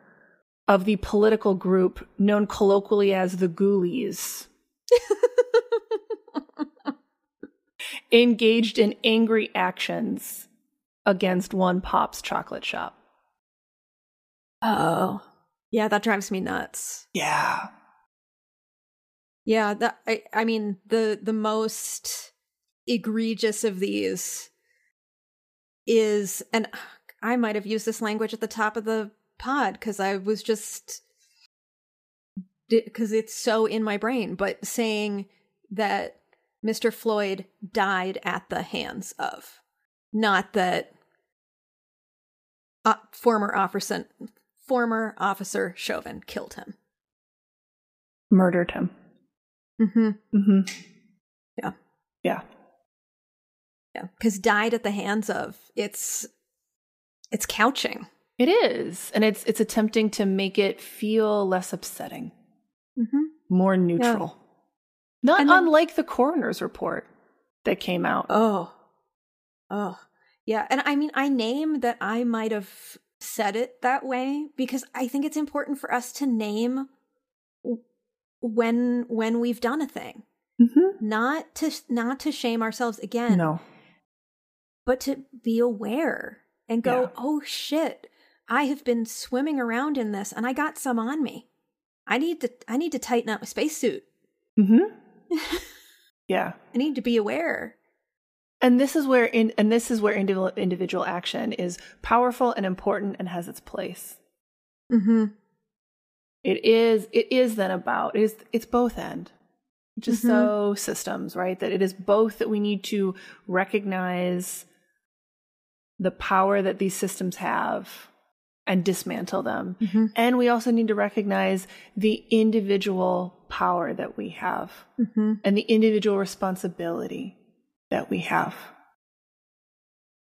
of the political group known colloquially as the Ghoulies engaged in angry actions against one Pop's chocolate shop.
Oh. Yeah, that drives me nuts.
Yeah.
Yeah, that I, I mean the the most egregious of these is and I might have used this language at the top of the pod cuz I was just cuz it's so in my brain, but saying that Mr. Floyd died at the hands of not that uh, former officer former officer Chauvin killed him.
Murdered him.
Mhm.
hmm
Yeah.
Yeah.
Yeah, because died at the hands of it's it's couching.
It is. And it's it's attempting to make it feel less upsetting,
Mm-hmm.
more neutral. Not
then-
unlike the coroner's report that came out.
Oh, oh, yeah. And I mean, I name that I might have said it that way because I think it's important for us to name when when we've done a thing,
Mhm.
not to not to shame ourselves again,
No.
but to be aware and go,
Yeah.
oh shit, I have been swimming around in this and I got some on me. I need to I need to tighten up my spacesuit.
hmm yeah.
I need to be aware.
And this is where in and this is where individual individual action is powerful and important and has its place.
Mm-hmm.
It is it is then about it is it's both end. Is
Mhm.
so systems, right? That it is both that we need to recognize the power that these systems have and dismantle them.
Mm-hmm.
And we also need to recognize the individual power that we have
Mm-hmm.
and the individual responsibility that we have.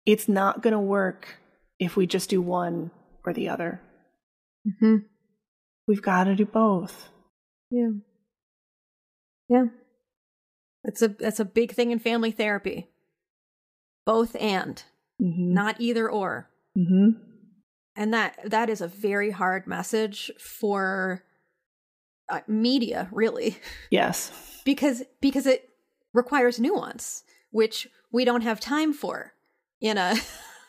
It's not going to work if we just do one or the other.
Mm-hmm.
We've got to do both.
Yeah. Yeah. It's a that's a big thing in family therapy. Both and,
Mm-hmm.
not either or.
mm-hmm.
And that that is a very hard message for uh, media, really,
Yes.
because because it requires nuance, which we don't have time for in a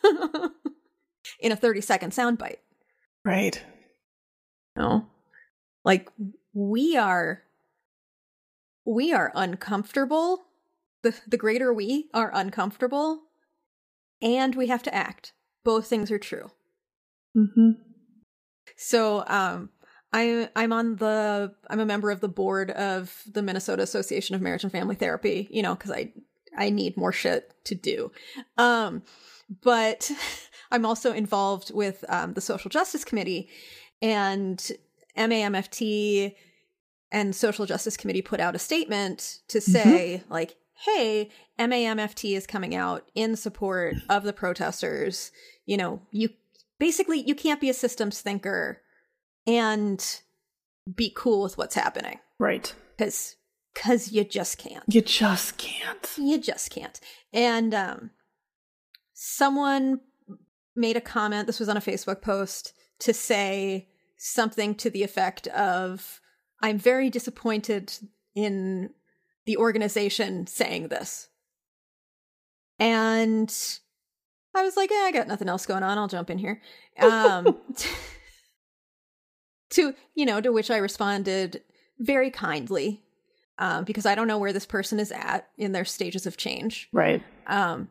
in a 30 second soundbite.
Right.
No. Like we are we are uncomfortable. The the greater we are uncomfortable and we have to act. Both things are true.
Mm-hmm.
So um I I'm on the I'm a member of the board of the Minnesota Association of Marriage and Family Therapy, you know, cuz I I need more shit to do. Um but I'm also involved with um, the Social Justice Committee and MAMFT and Social Justice Committee put out a statement to say like hey MAMFT is coming out in support of the protesters you know you basically you can't be a systems thinker and be cool with what's happening
Right.
cuz cuz you just can't
You just can't.
you just can't. And um someone made a comment, this was on a Facebook post, to say something to the effect of I'm very disappointed in the organization saying this. And I was like, eh, I got nothing else going on. I'll jump in here. Um to, you know, to which I responded very kindly um, because I don't know where this person is at in their stages of change.
Right.
Um,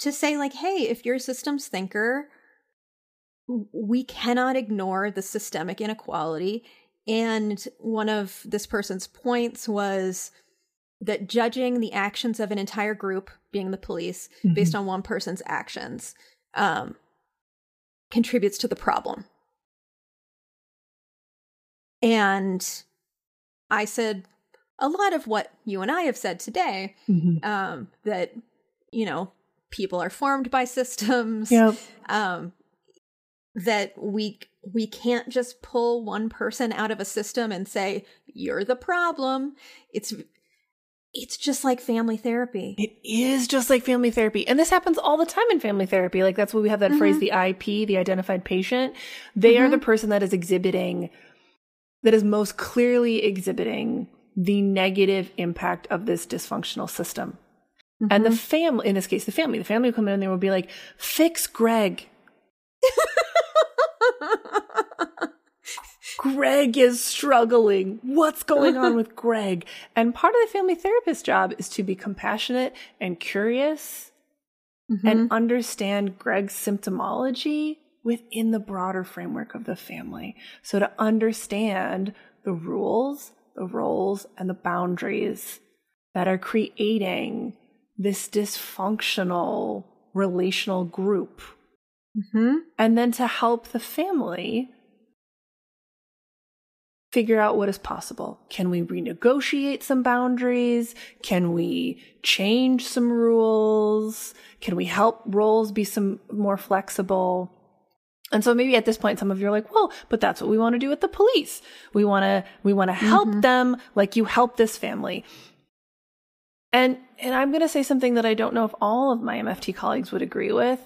to say, like, hey, if you're a systems thinker, we cannot ignore the systemic inequality. And one of this person's points was that judging the actions of an entire group, being the police,
Mhm.
based on one person's actions, um, contributes to the problem. And I said a lot of what you and I have said today
Mhm.
um, that, you know, people are formed by systems
Yep.
um that we we can't just pull one person out of a system and say you're the problem it's it's just like family therapy
It is just like family therapy. And this happens all the time in family therapy. Like that's why we have that phrase, mm-hmm. the IP, the identified patient. They are the mm-hmm. person that is exhibiting, that is most clearly exhibiting the negative impact of this dysfunctional system. And the mm-hmm. family, in this case, the family, the family will come in and they will be like, fix Greg. Greg is struggling. What's going on with Greg? And part of the family therapist's job is to be compassionate and curious and understand Greg's symptomology within the broader framework of the family. So to understand the rules, the roles, and the boundaries that are creating this dysfunctional relational group.
hmm
And then to help the family figure out what is possible. Can we renegotiate some boundaries? Can we change some rules? Can we help roles be some more flexible? And so maybe at this point some of you are like, "Well, but that's what we want to do with the police. We want to we want to help mm-hmm. them like you help this family." And and I'm going to say something that I don't know if all of my MFT colleagues would agree with.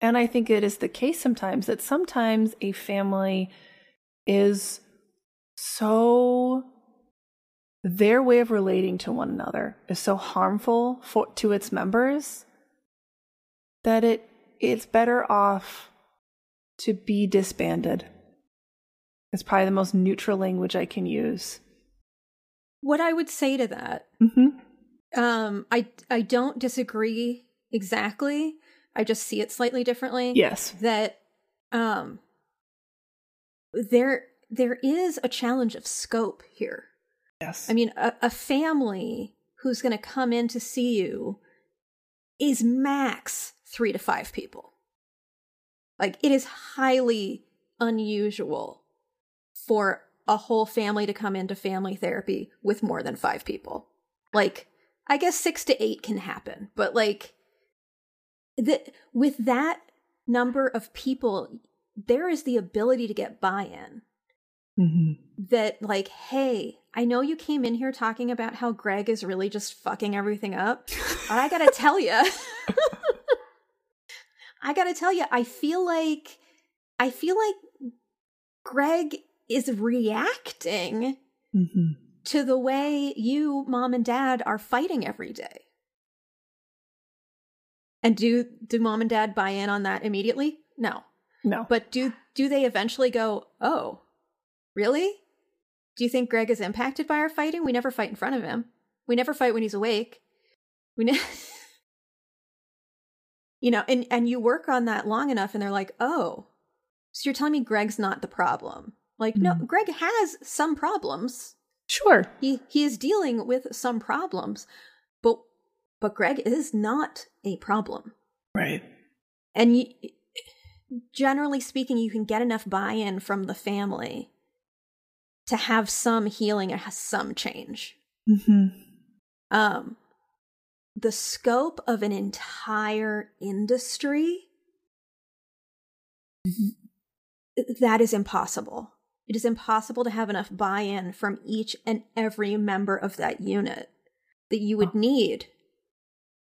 And I think it is the case sometimes that sometimes a family is so their way of relating to one another is so harmful for to its members that it it's better off to be disbanded. It's probably the most neutral language I can use.
what i would say to that
Mm-hmm.
um i i don't disagree exactly i just see it slightly differently
Yes.
that um there there is a challenge of scope here
Yes.
I mean, a, a family who's going to come in to see you is max three to five people. Like, it is highly unusual for a whole family to come into family therapy with more than five people. Like, I guess six to eight can happen, but like, the, with that number of people, there is the ability to get buy in
mm-hmm.
that like hey i know you came in here talking about how greg is really just fucking everything up but i gotta tell you i gotta tell you i feel like i feel like greg is reacting
Mm-hmm.
to the way you mom and dad are fighting every day and do do mom and dad buy in on that immediately no
No.
but do do they eventually go, "Oh, really? Do you think Greg is impacted by our fighting? We never fight in front of him. We never fight when he's awake. We ne- You know, and and you work on that long enough and they're like, "Oh, so you're telling me Greg's not the problem." Like, no,
Mhm.
Greg has some problems.
sure.
He he is dealing with some problems, but but Greg is not a problem.
Right.
And you, generally speaking, you can get enough buy in from the family to have some healing and some change.
Mm-hmm.
Um, the scope of an entire industry that is impossible. It is impossible to have enough buy in from each and every member of that unit that you would need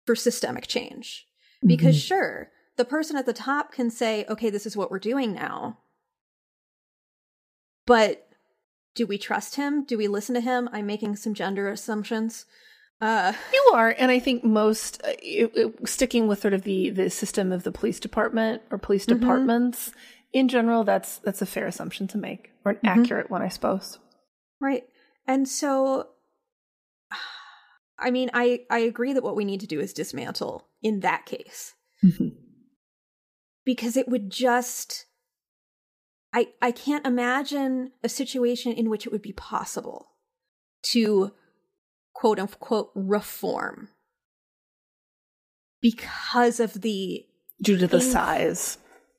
for systemic change. Because, sure, the person at the top can say, okay, this is what we're doing now. But do we trust him? Do we listen to him? I'm making some gender assumptions. Uh,
You are, and I think most uh, it, it- sticking with sort of the the system of the police department or police
Mhm.
departments in general. That's that's a fair assumption to make, or an
Mhm.
accurate one, I suppose.
Right. And so I mean, I I agree that what we need to do is dismantle in that case because it would just I I can't imagine a situation in which it would be possible to quote unquote reform because of the
due to the size.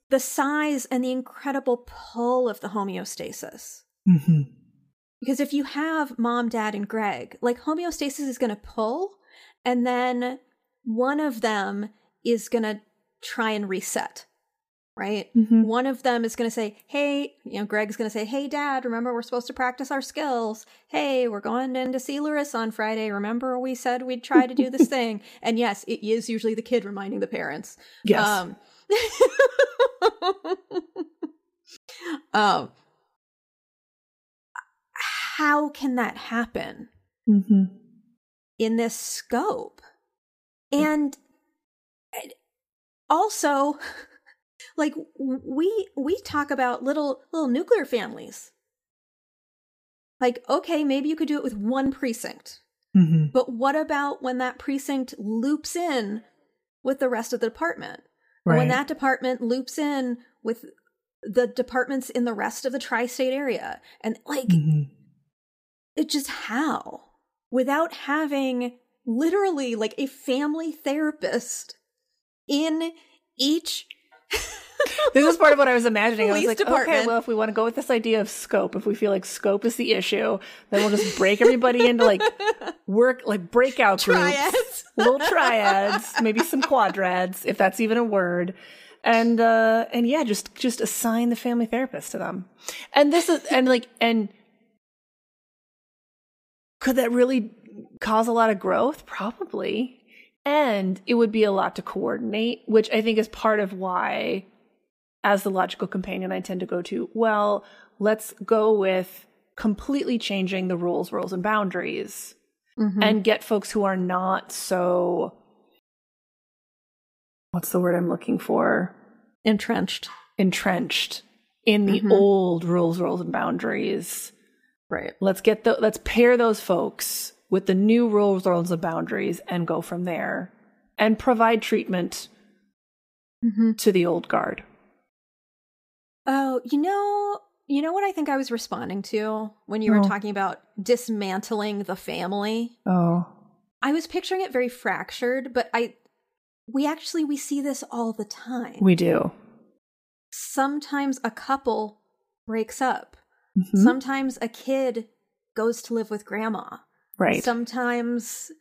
the size and the incredible pull of the homeostasis.
Mm-hmm.
Because if you have mom, dad, and Greg, like homeostasis is going to pull, and then one of them is going to try and reset, right?
Mm-hmm.
One of them is going to say, Hey, you know, Greg's going to say, Hey, dad, remember we're supposed to practice our skills. Hey, we're going in to see Larissa on Friday. Remember we said we'd try to do this thing. And yes, it is usually the kid reminding the parents.
Yes.
Um, um, how can that happen
mm-hmm.
in this scope? And and also, like we we talk about little little nuclear families. Like, okay, maybe you could do it with one precinct.
Mm-hmm.
But what about when that precinct loops in with the rest of the department?
Right.
when that department loops in with the departments in the rest of the tri-state area and like
Mhm.
it just how without having literally like a family therapist in each
this is part of what I was imagining. I was
Police
like, okay, well, if we want to go with this idea of scope, if we feel like scope is the issue, then we'll just break everybody into like work, like breakout groups, little triads, maybe some quadrads, if that's even a word. And uh and yeah, just just assign the family therapist to them. And this is and like and could that really cause a lot of growth? Probably. And it would be a lot to coordinate, which I think is part of why, as the logical companion, I tend to go to, well, let's go with completely changing the rules, rules, and boundaries
Mhm.
and get folks who are not so. What's the word I'm looking for?
entrenched
Entrenched in the
Mhm.
old rules, rules, and boundaries.
right
Let's get the let's pair those folks with the new rules, rules, and boundaries, and go from there, and provide treatment
mm-hmm.
to the old guard.
Oh you know you know what i think i was responding to when you were
Oh.
talking about dismantling the family
Oh,
i was picturing it very fractured but i we actually we see this all the time
we do.
sometimes a couple breaks up
Mhm.
sometimes a kid goes to live with grandma
right.
sometimes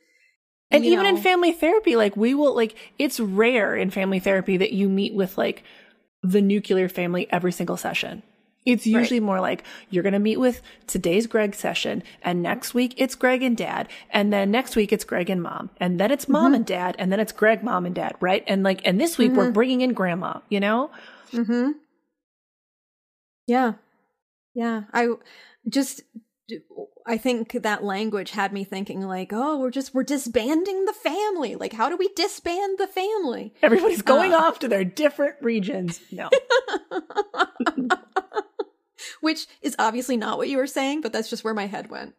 and even in family therapy, like we will like it's rare in family therapy that you meet with like the nuclear family every single session. It's usually more like you're going to meet with today's Greg session and next week it's Greg and dad and then next week it's Greg and mom and then it's mom
Mhm.
and dad and then it's Greg mom and dad, right? And like and this week we're
Mhm.
bringing in grandma, you know?
Mm-hmm. Yeah. Yeah. I just, I think that language had me thinking, like, oh, we're just, we're disbanding the family. Like, how do we disband the family?
Everybody's going
Uh.
off to their different regions. No.
Which is obviously not what you were saying, but that's just where my head went.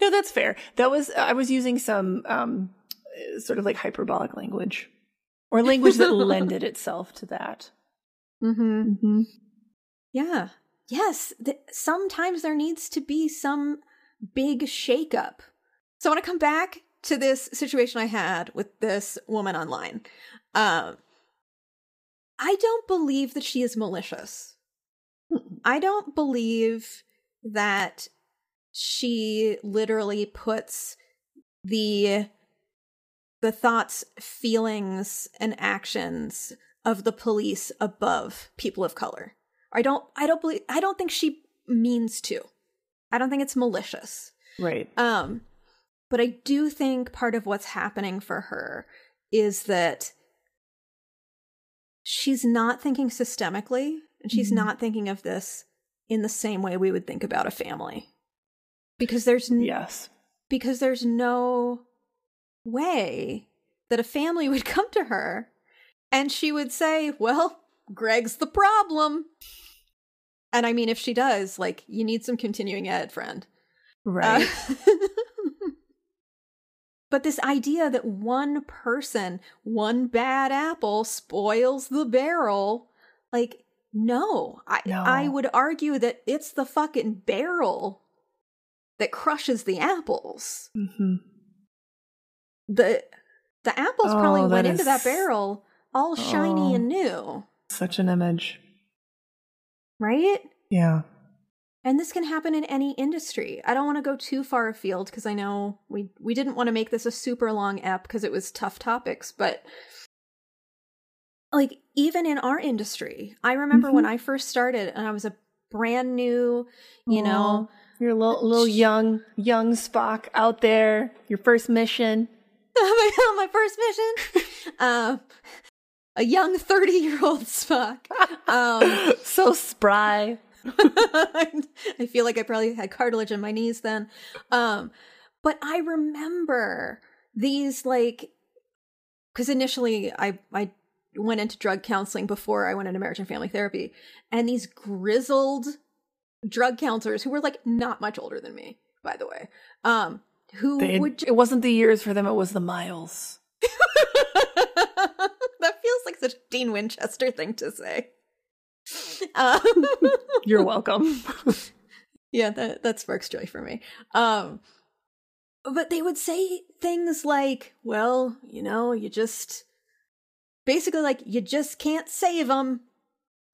No, that's fair. That was I was using some um uh, sort of like hyperbolic language or language that lended itself to that.
Mm-hmm.
Mm-hmm.
Yeah. Yes. Th- sometimes there needs to be some big shakeup. So I want to come back to this situation I had with this woman online. Um, I don't believe that she is malicious. I don't believe that she literally puts the the thoughts, feelings, and actions of the police above people of color. I don't I don't believe I don't think she means to. I don't think it's malicious.
Right.
Um but I do think part of what's happening for her is that she's not thinking systemically and she's
Mhm.
not thinking of this in the same way we would think about a family. Because there's n-
Yes.
because there's no way that a family would come to her and she would say, Well, Greg's the problem. And I mean, if she does, like, you need some continuing ed, friend.
Right.
Uh, but this idea that one person, one bad apple spoils the barrel, like, no. I,
No.
I would argue that it's the fucking barrel that crushes the apples.
mm-hmm.
the the apples
Oh,
probably went into that barrel all shiny
Oh.
and new,
Such an image.
Right?
Yeah.
And this can happen in any industry. I don't want to go too far afield because I know we we didn't want to make this a super long ep because it was tough topics, but like even in our industry, I remember when I first started and I was a brand new, you know,
You're a little, little young, young Spock out there. Your first mission.
my, my first mission, uh, a young thirty year old Spock. Um,
so spry.
I feel like I probably had cartilage in my knees then. Um, but I remember these like because initially I I went into drug counseling before I went into marriage and family therapy, and these grizzled drug counselors who were like not much older than me, by the way, um, who
They-
would
it wasn't the years for them, it was the miles.
like such a Dean Winchester thing to say. Um,
You're welcome.
yeah, that that sparks joy for me. Um, but they would say things like, "Well, you know, you just basically like you just can't save them."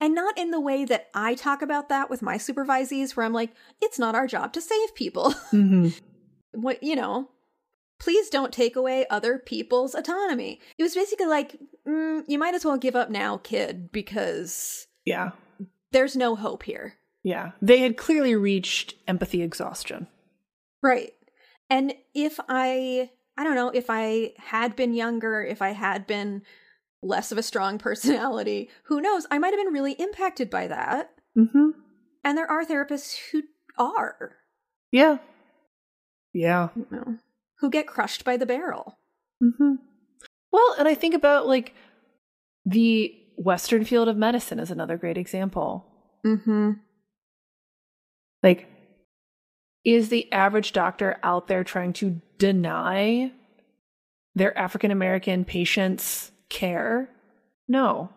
And not in the way that I talk about that with my supervisees, where I'm like, it's not our job to save people.
hmm
what you know please don't take away other people's autonomy it was basically like mm, you might as well give up now kid because
Yeah.
there's no hope here
Yeah. They had clearly reached empathy exhaustion.
right and if i i don't know if i had been younger if i had been less of a strong personality who knows i might have been really impacted by that
Mm-hmm.
and there are therapists who are
Yeah. Yeah.
know who get crushed by the barrel
Mm-hmm. Well, and I think about like the Western field of medicine is another great example.
mm-hmm
Like, is the average doctor out there trying to deny their African American patients care? No.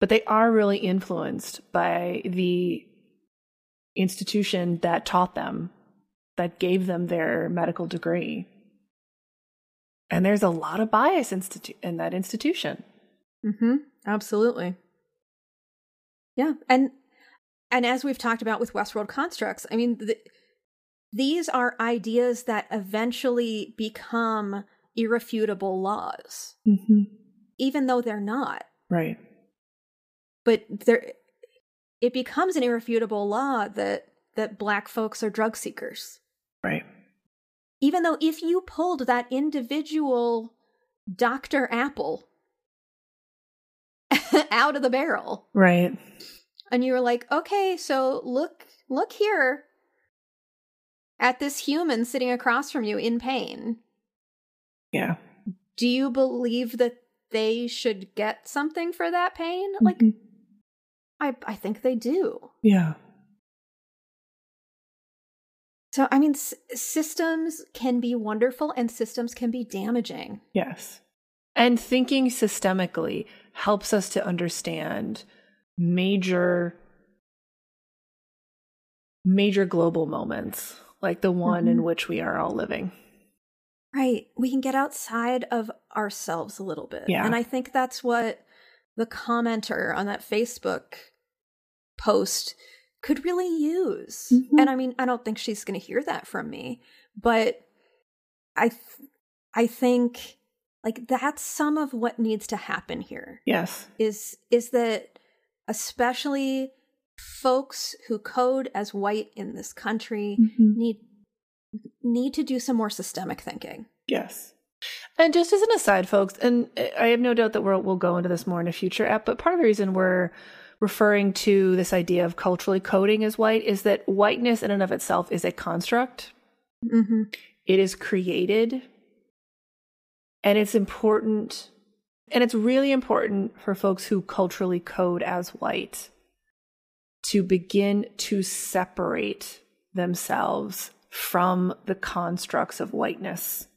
But they are really influenced by the institution that taught them, that gave them their medical degree. And there's a lot of bias institu- in that institution.
Mm-hmm. Absolutely. Yeah, and and as we've talked about with Westworld constructs, I mean, the, these are ideas that eventually become irrefutable laws,
Mm-hmm.
even though they're not.
Right.
But there, it becomes an irrefutable law that that black folks are drug seekers. Even though if you pulled that individual Dr. Apple out of the barrel,
Right.
and you were like, okay, so look, look here at this human sitting across from you in pain.
Yeah.
Do you believe that they should get something for that pain? Like,
Mhm.
I, I think they do.
yeah.
So, I mean, s- systems can be wonderful and systems can be damaging.
Yes. And thinking systemically helps us to understand major major global moments like the one in
Mhm.
which we are all living.
Right. We can get outside of ourselves a little bit.
Yeah.
And I think that's what the commenter on that Facebook post could really use.
Mhm.
And I mean, I don't think she's going to hear that from me, but I th- I think like that's some of what needs to happen here
Yes.
is is that especially folks who code as white in this country need need to do some more systemic thinking.
Yes. And just as an aside, folks, and I have no doubt that we'll, we'll go into this more in a future app, but part of the reason we're referring to this idea of culturally coding as white is that whiteness in and of itself is a construct.
Mm-hmm.
It is created. And it's important, and it's really important for folks who culturally code as white to begin to separate themselves from the constructs of whiteness,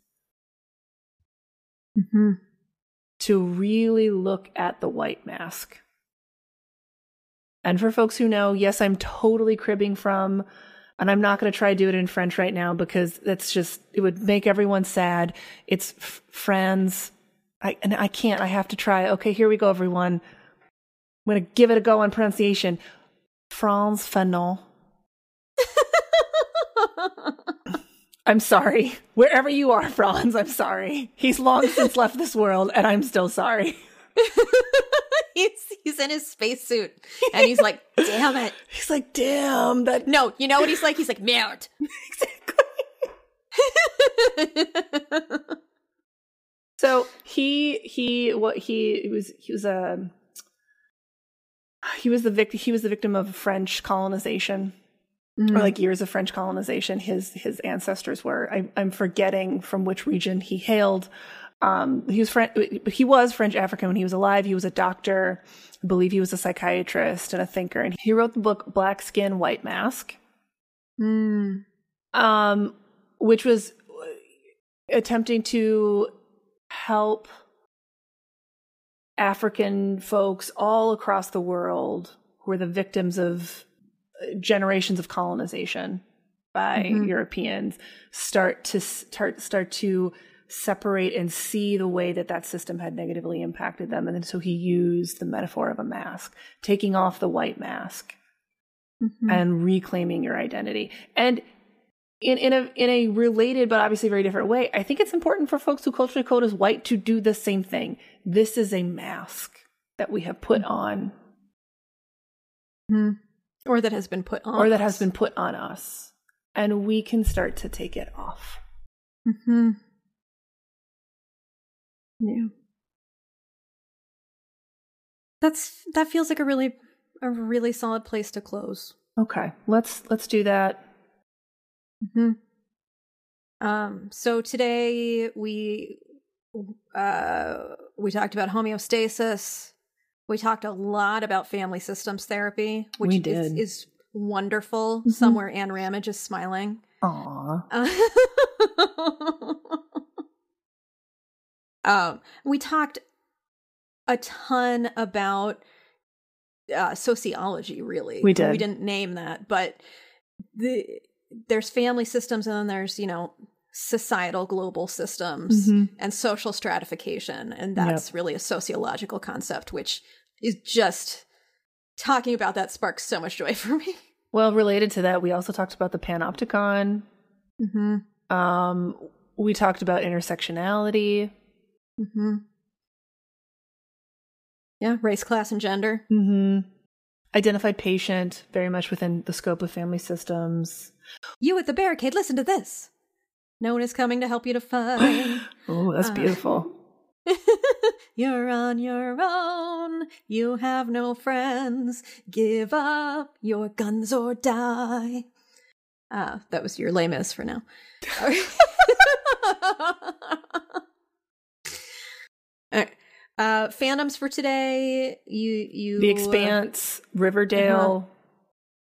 Mm-hmm.
to really look at the white mask. And for folks who know, yes, I'm totally cribbing from And I'm not going to try to do it in French right now because that's just, it would make everyone sad. It's f- friends. I, and I can't, I have to try. Okay, here we go, everyone. I'm going to give it a go on pronunciation. Franz Fanon. I'm sorry. Wherever you are, Franz, I'm sorry. He's long since left this world, and I'm still sorry.
he's he's in his spacesuit and he's like, damn it.
He's like, damn, that
No, you know what he's like? He's like, merde.
So he he what he, he was he was a he was the victim he was the victim of French colonization
Mm.
or like years of French colonization. His his ancestors were. I, I'm forgetting from which region he hailed. Um, he was French, he was French African when he was alive. He was a doctor. I believe he was a psychiatrist and a thinker. And he wrote the book Black Skin, White Mask,
Mm.
um, which was attempting to help African folks all across the world who were the victims of generations of colonization by
Mhm.
Europeans start to start start to separate and see the way that that system had negatively impacted them. And then so he used the metaphor of a mask taking off the white mask
Mhm.
and reclaiming your identity. And in, in a in a related but obviously very different way i think it's important for folks who culturally code as white to do the same thing. This is a mask that we have put on.
Mhm. Or that has been put on.
or that has been put on us. And we can start to take it off.
Hmm Yeah. That's that feels like a really a really solid place to close.
okay let's let's do that
hmm Um. So today we uh we talked about homeostasis. We talked a lot about family systems therapy, which is, is wonderful.
Mhm.
Somewhere Anne Ramage is smiling.
Aww.
Uh, um, we talked a ton about uh, sociology. Really,
We did.
We didn't name that, but the there's family systems, and then there's you know societal global systems
Mhm.
and social stratification, and that's really a sociological concept, which is just talking about that sparks so much joy for me.
well related to that we also talked about the panopticon
Mm-hmm.
um we talked about intersectionality
Mm-hmm. Yeah, race, class, and gender.
Mm-hmm. Identified patient, very much within the scope of family systems.
You at the barricade, listen to this. No one is coming to help you to find.
Oh, that's
Uh,
beautiful.
You're on your own. You have no friends. Give up your guns or die. Ah, that was your Mis for now. Uh, fandoms for today. You you
The Expanse, Riverdale,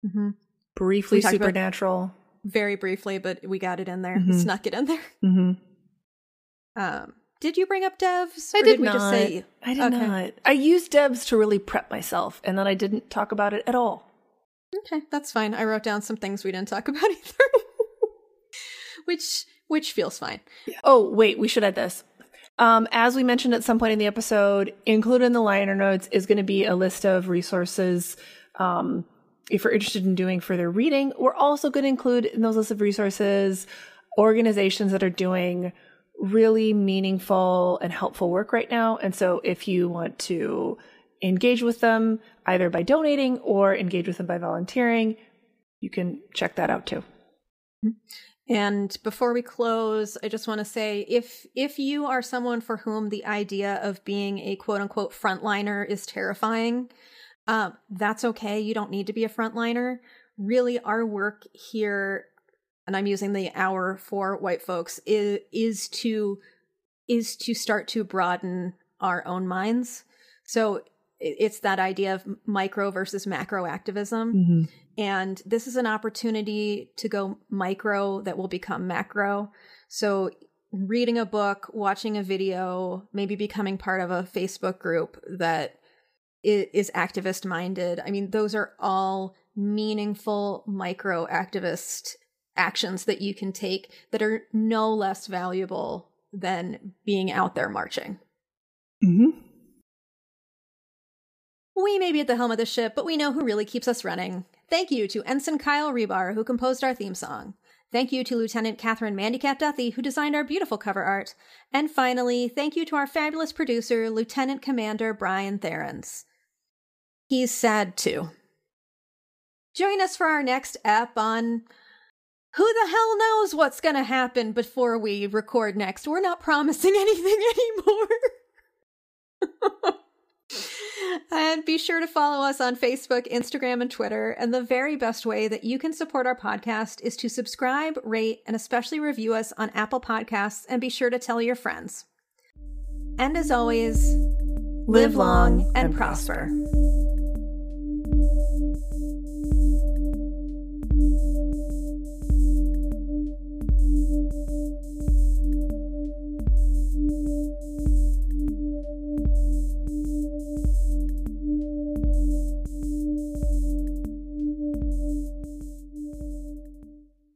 mm-hmm
briefly Supernatural.
very briefly, but we got it in there.
Mhm.
Snuck it in there.
Mm-hmm.
Um, did you bring up devs?
I did,
we
not.
just say
I did
Okay.
not. I used devs to really prep myself, and then I didn't talk about it at all.
Okay, that's fine. I wrote down some things we didn't talk about either. which which feels fine.
Oh, wait, we should add this. Um, as we mentioned at some point in the episode, included in the liner notes is going to be a list of resources. Um, if you're interested in doing further reading, we're also going to include in those lists of resources organizations that are doing really meaningful and helpful work right now. And so if you want to engage with them either by donating or engage with them by volunteering, you can check that out too.
And before we close, I just want to say if if you are someone for whom the idea of being a quote unquote frontliner is terrifying, um, that's okay. You don't need to be a frontliner. Really, our work here, and I'm using the our for white folks, is, is to is to start to broaden our own minds. So it's that idea of micro versus macro activism. And this is an opportunity to go micro that will become macro. So, reading a book, watching a video, maybe becoming part of a Facebook group that is activist minded. I mean, those are all meaningful micro activist actions that you can take that are no less valuable than being out there marching.
Mm-hmm.
We may be at the helm of the ship, but we know who really keeps us running. Thank you to Ensign Kyle Rebar, who composed our theme song. Thank you to Lieutenant Catherine Mandycat Duthie, who designed our beautiful cover art. And finally, thank you to our fabulous producer, Lieutenant Commander Brian Therens. He's sad too. Join us for our next app on who the hell knows what's going to happen before we record next. We're not promising anything anymore. and be sure to follow us on Facebook, Instagram, and Twitter. And the very best way that you can support our podcast is to subscribe, rate, and especially review us on Apple Podcasts. And be sure to tell your friends. And as always, live long and prosper.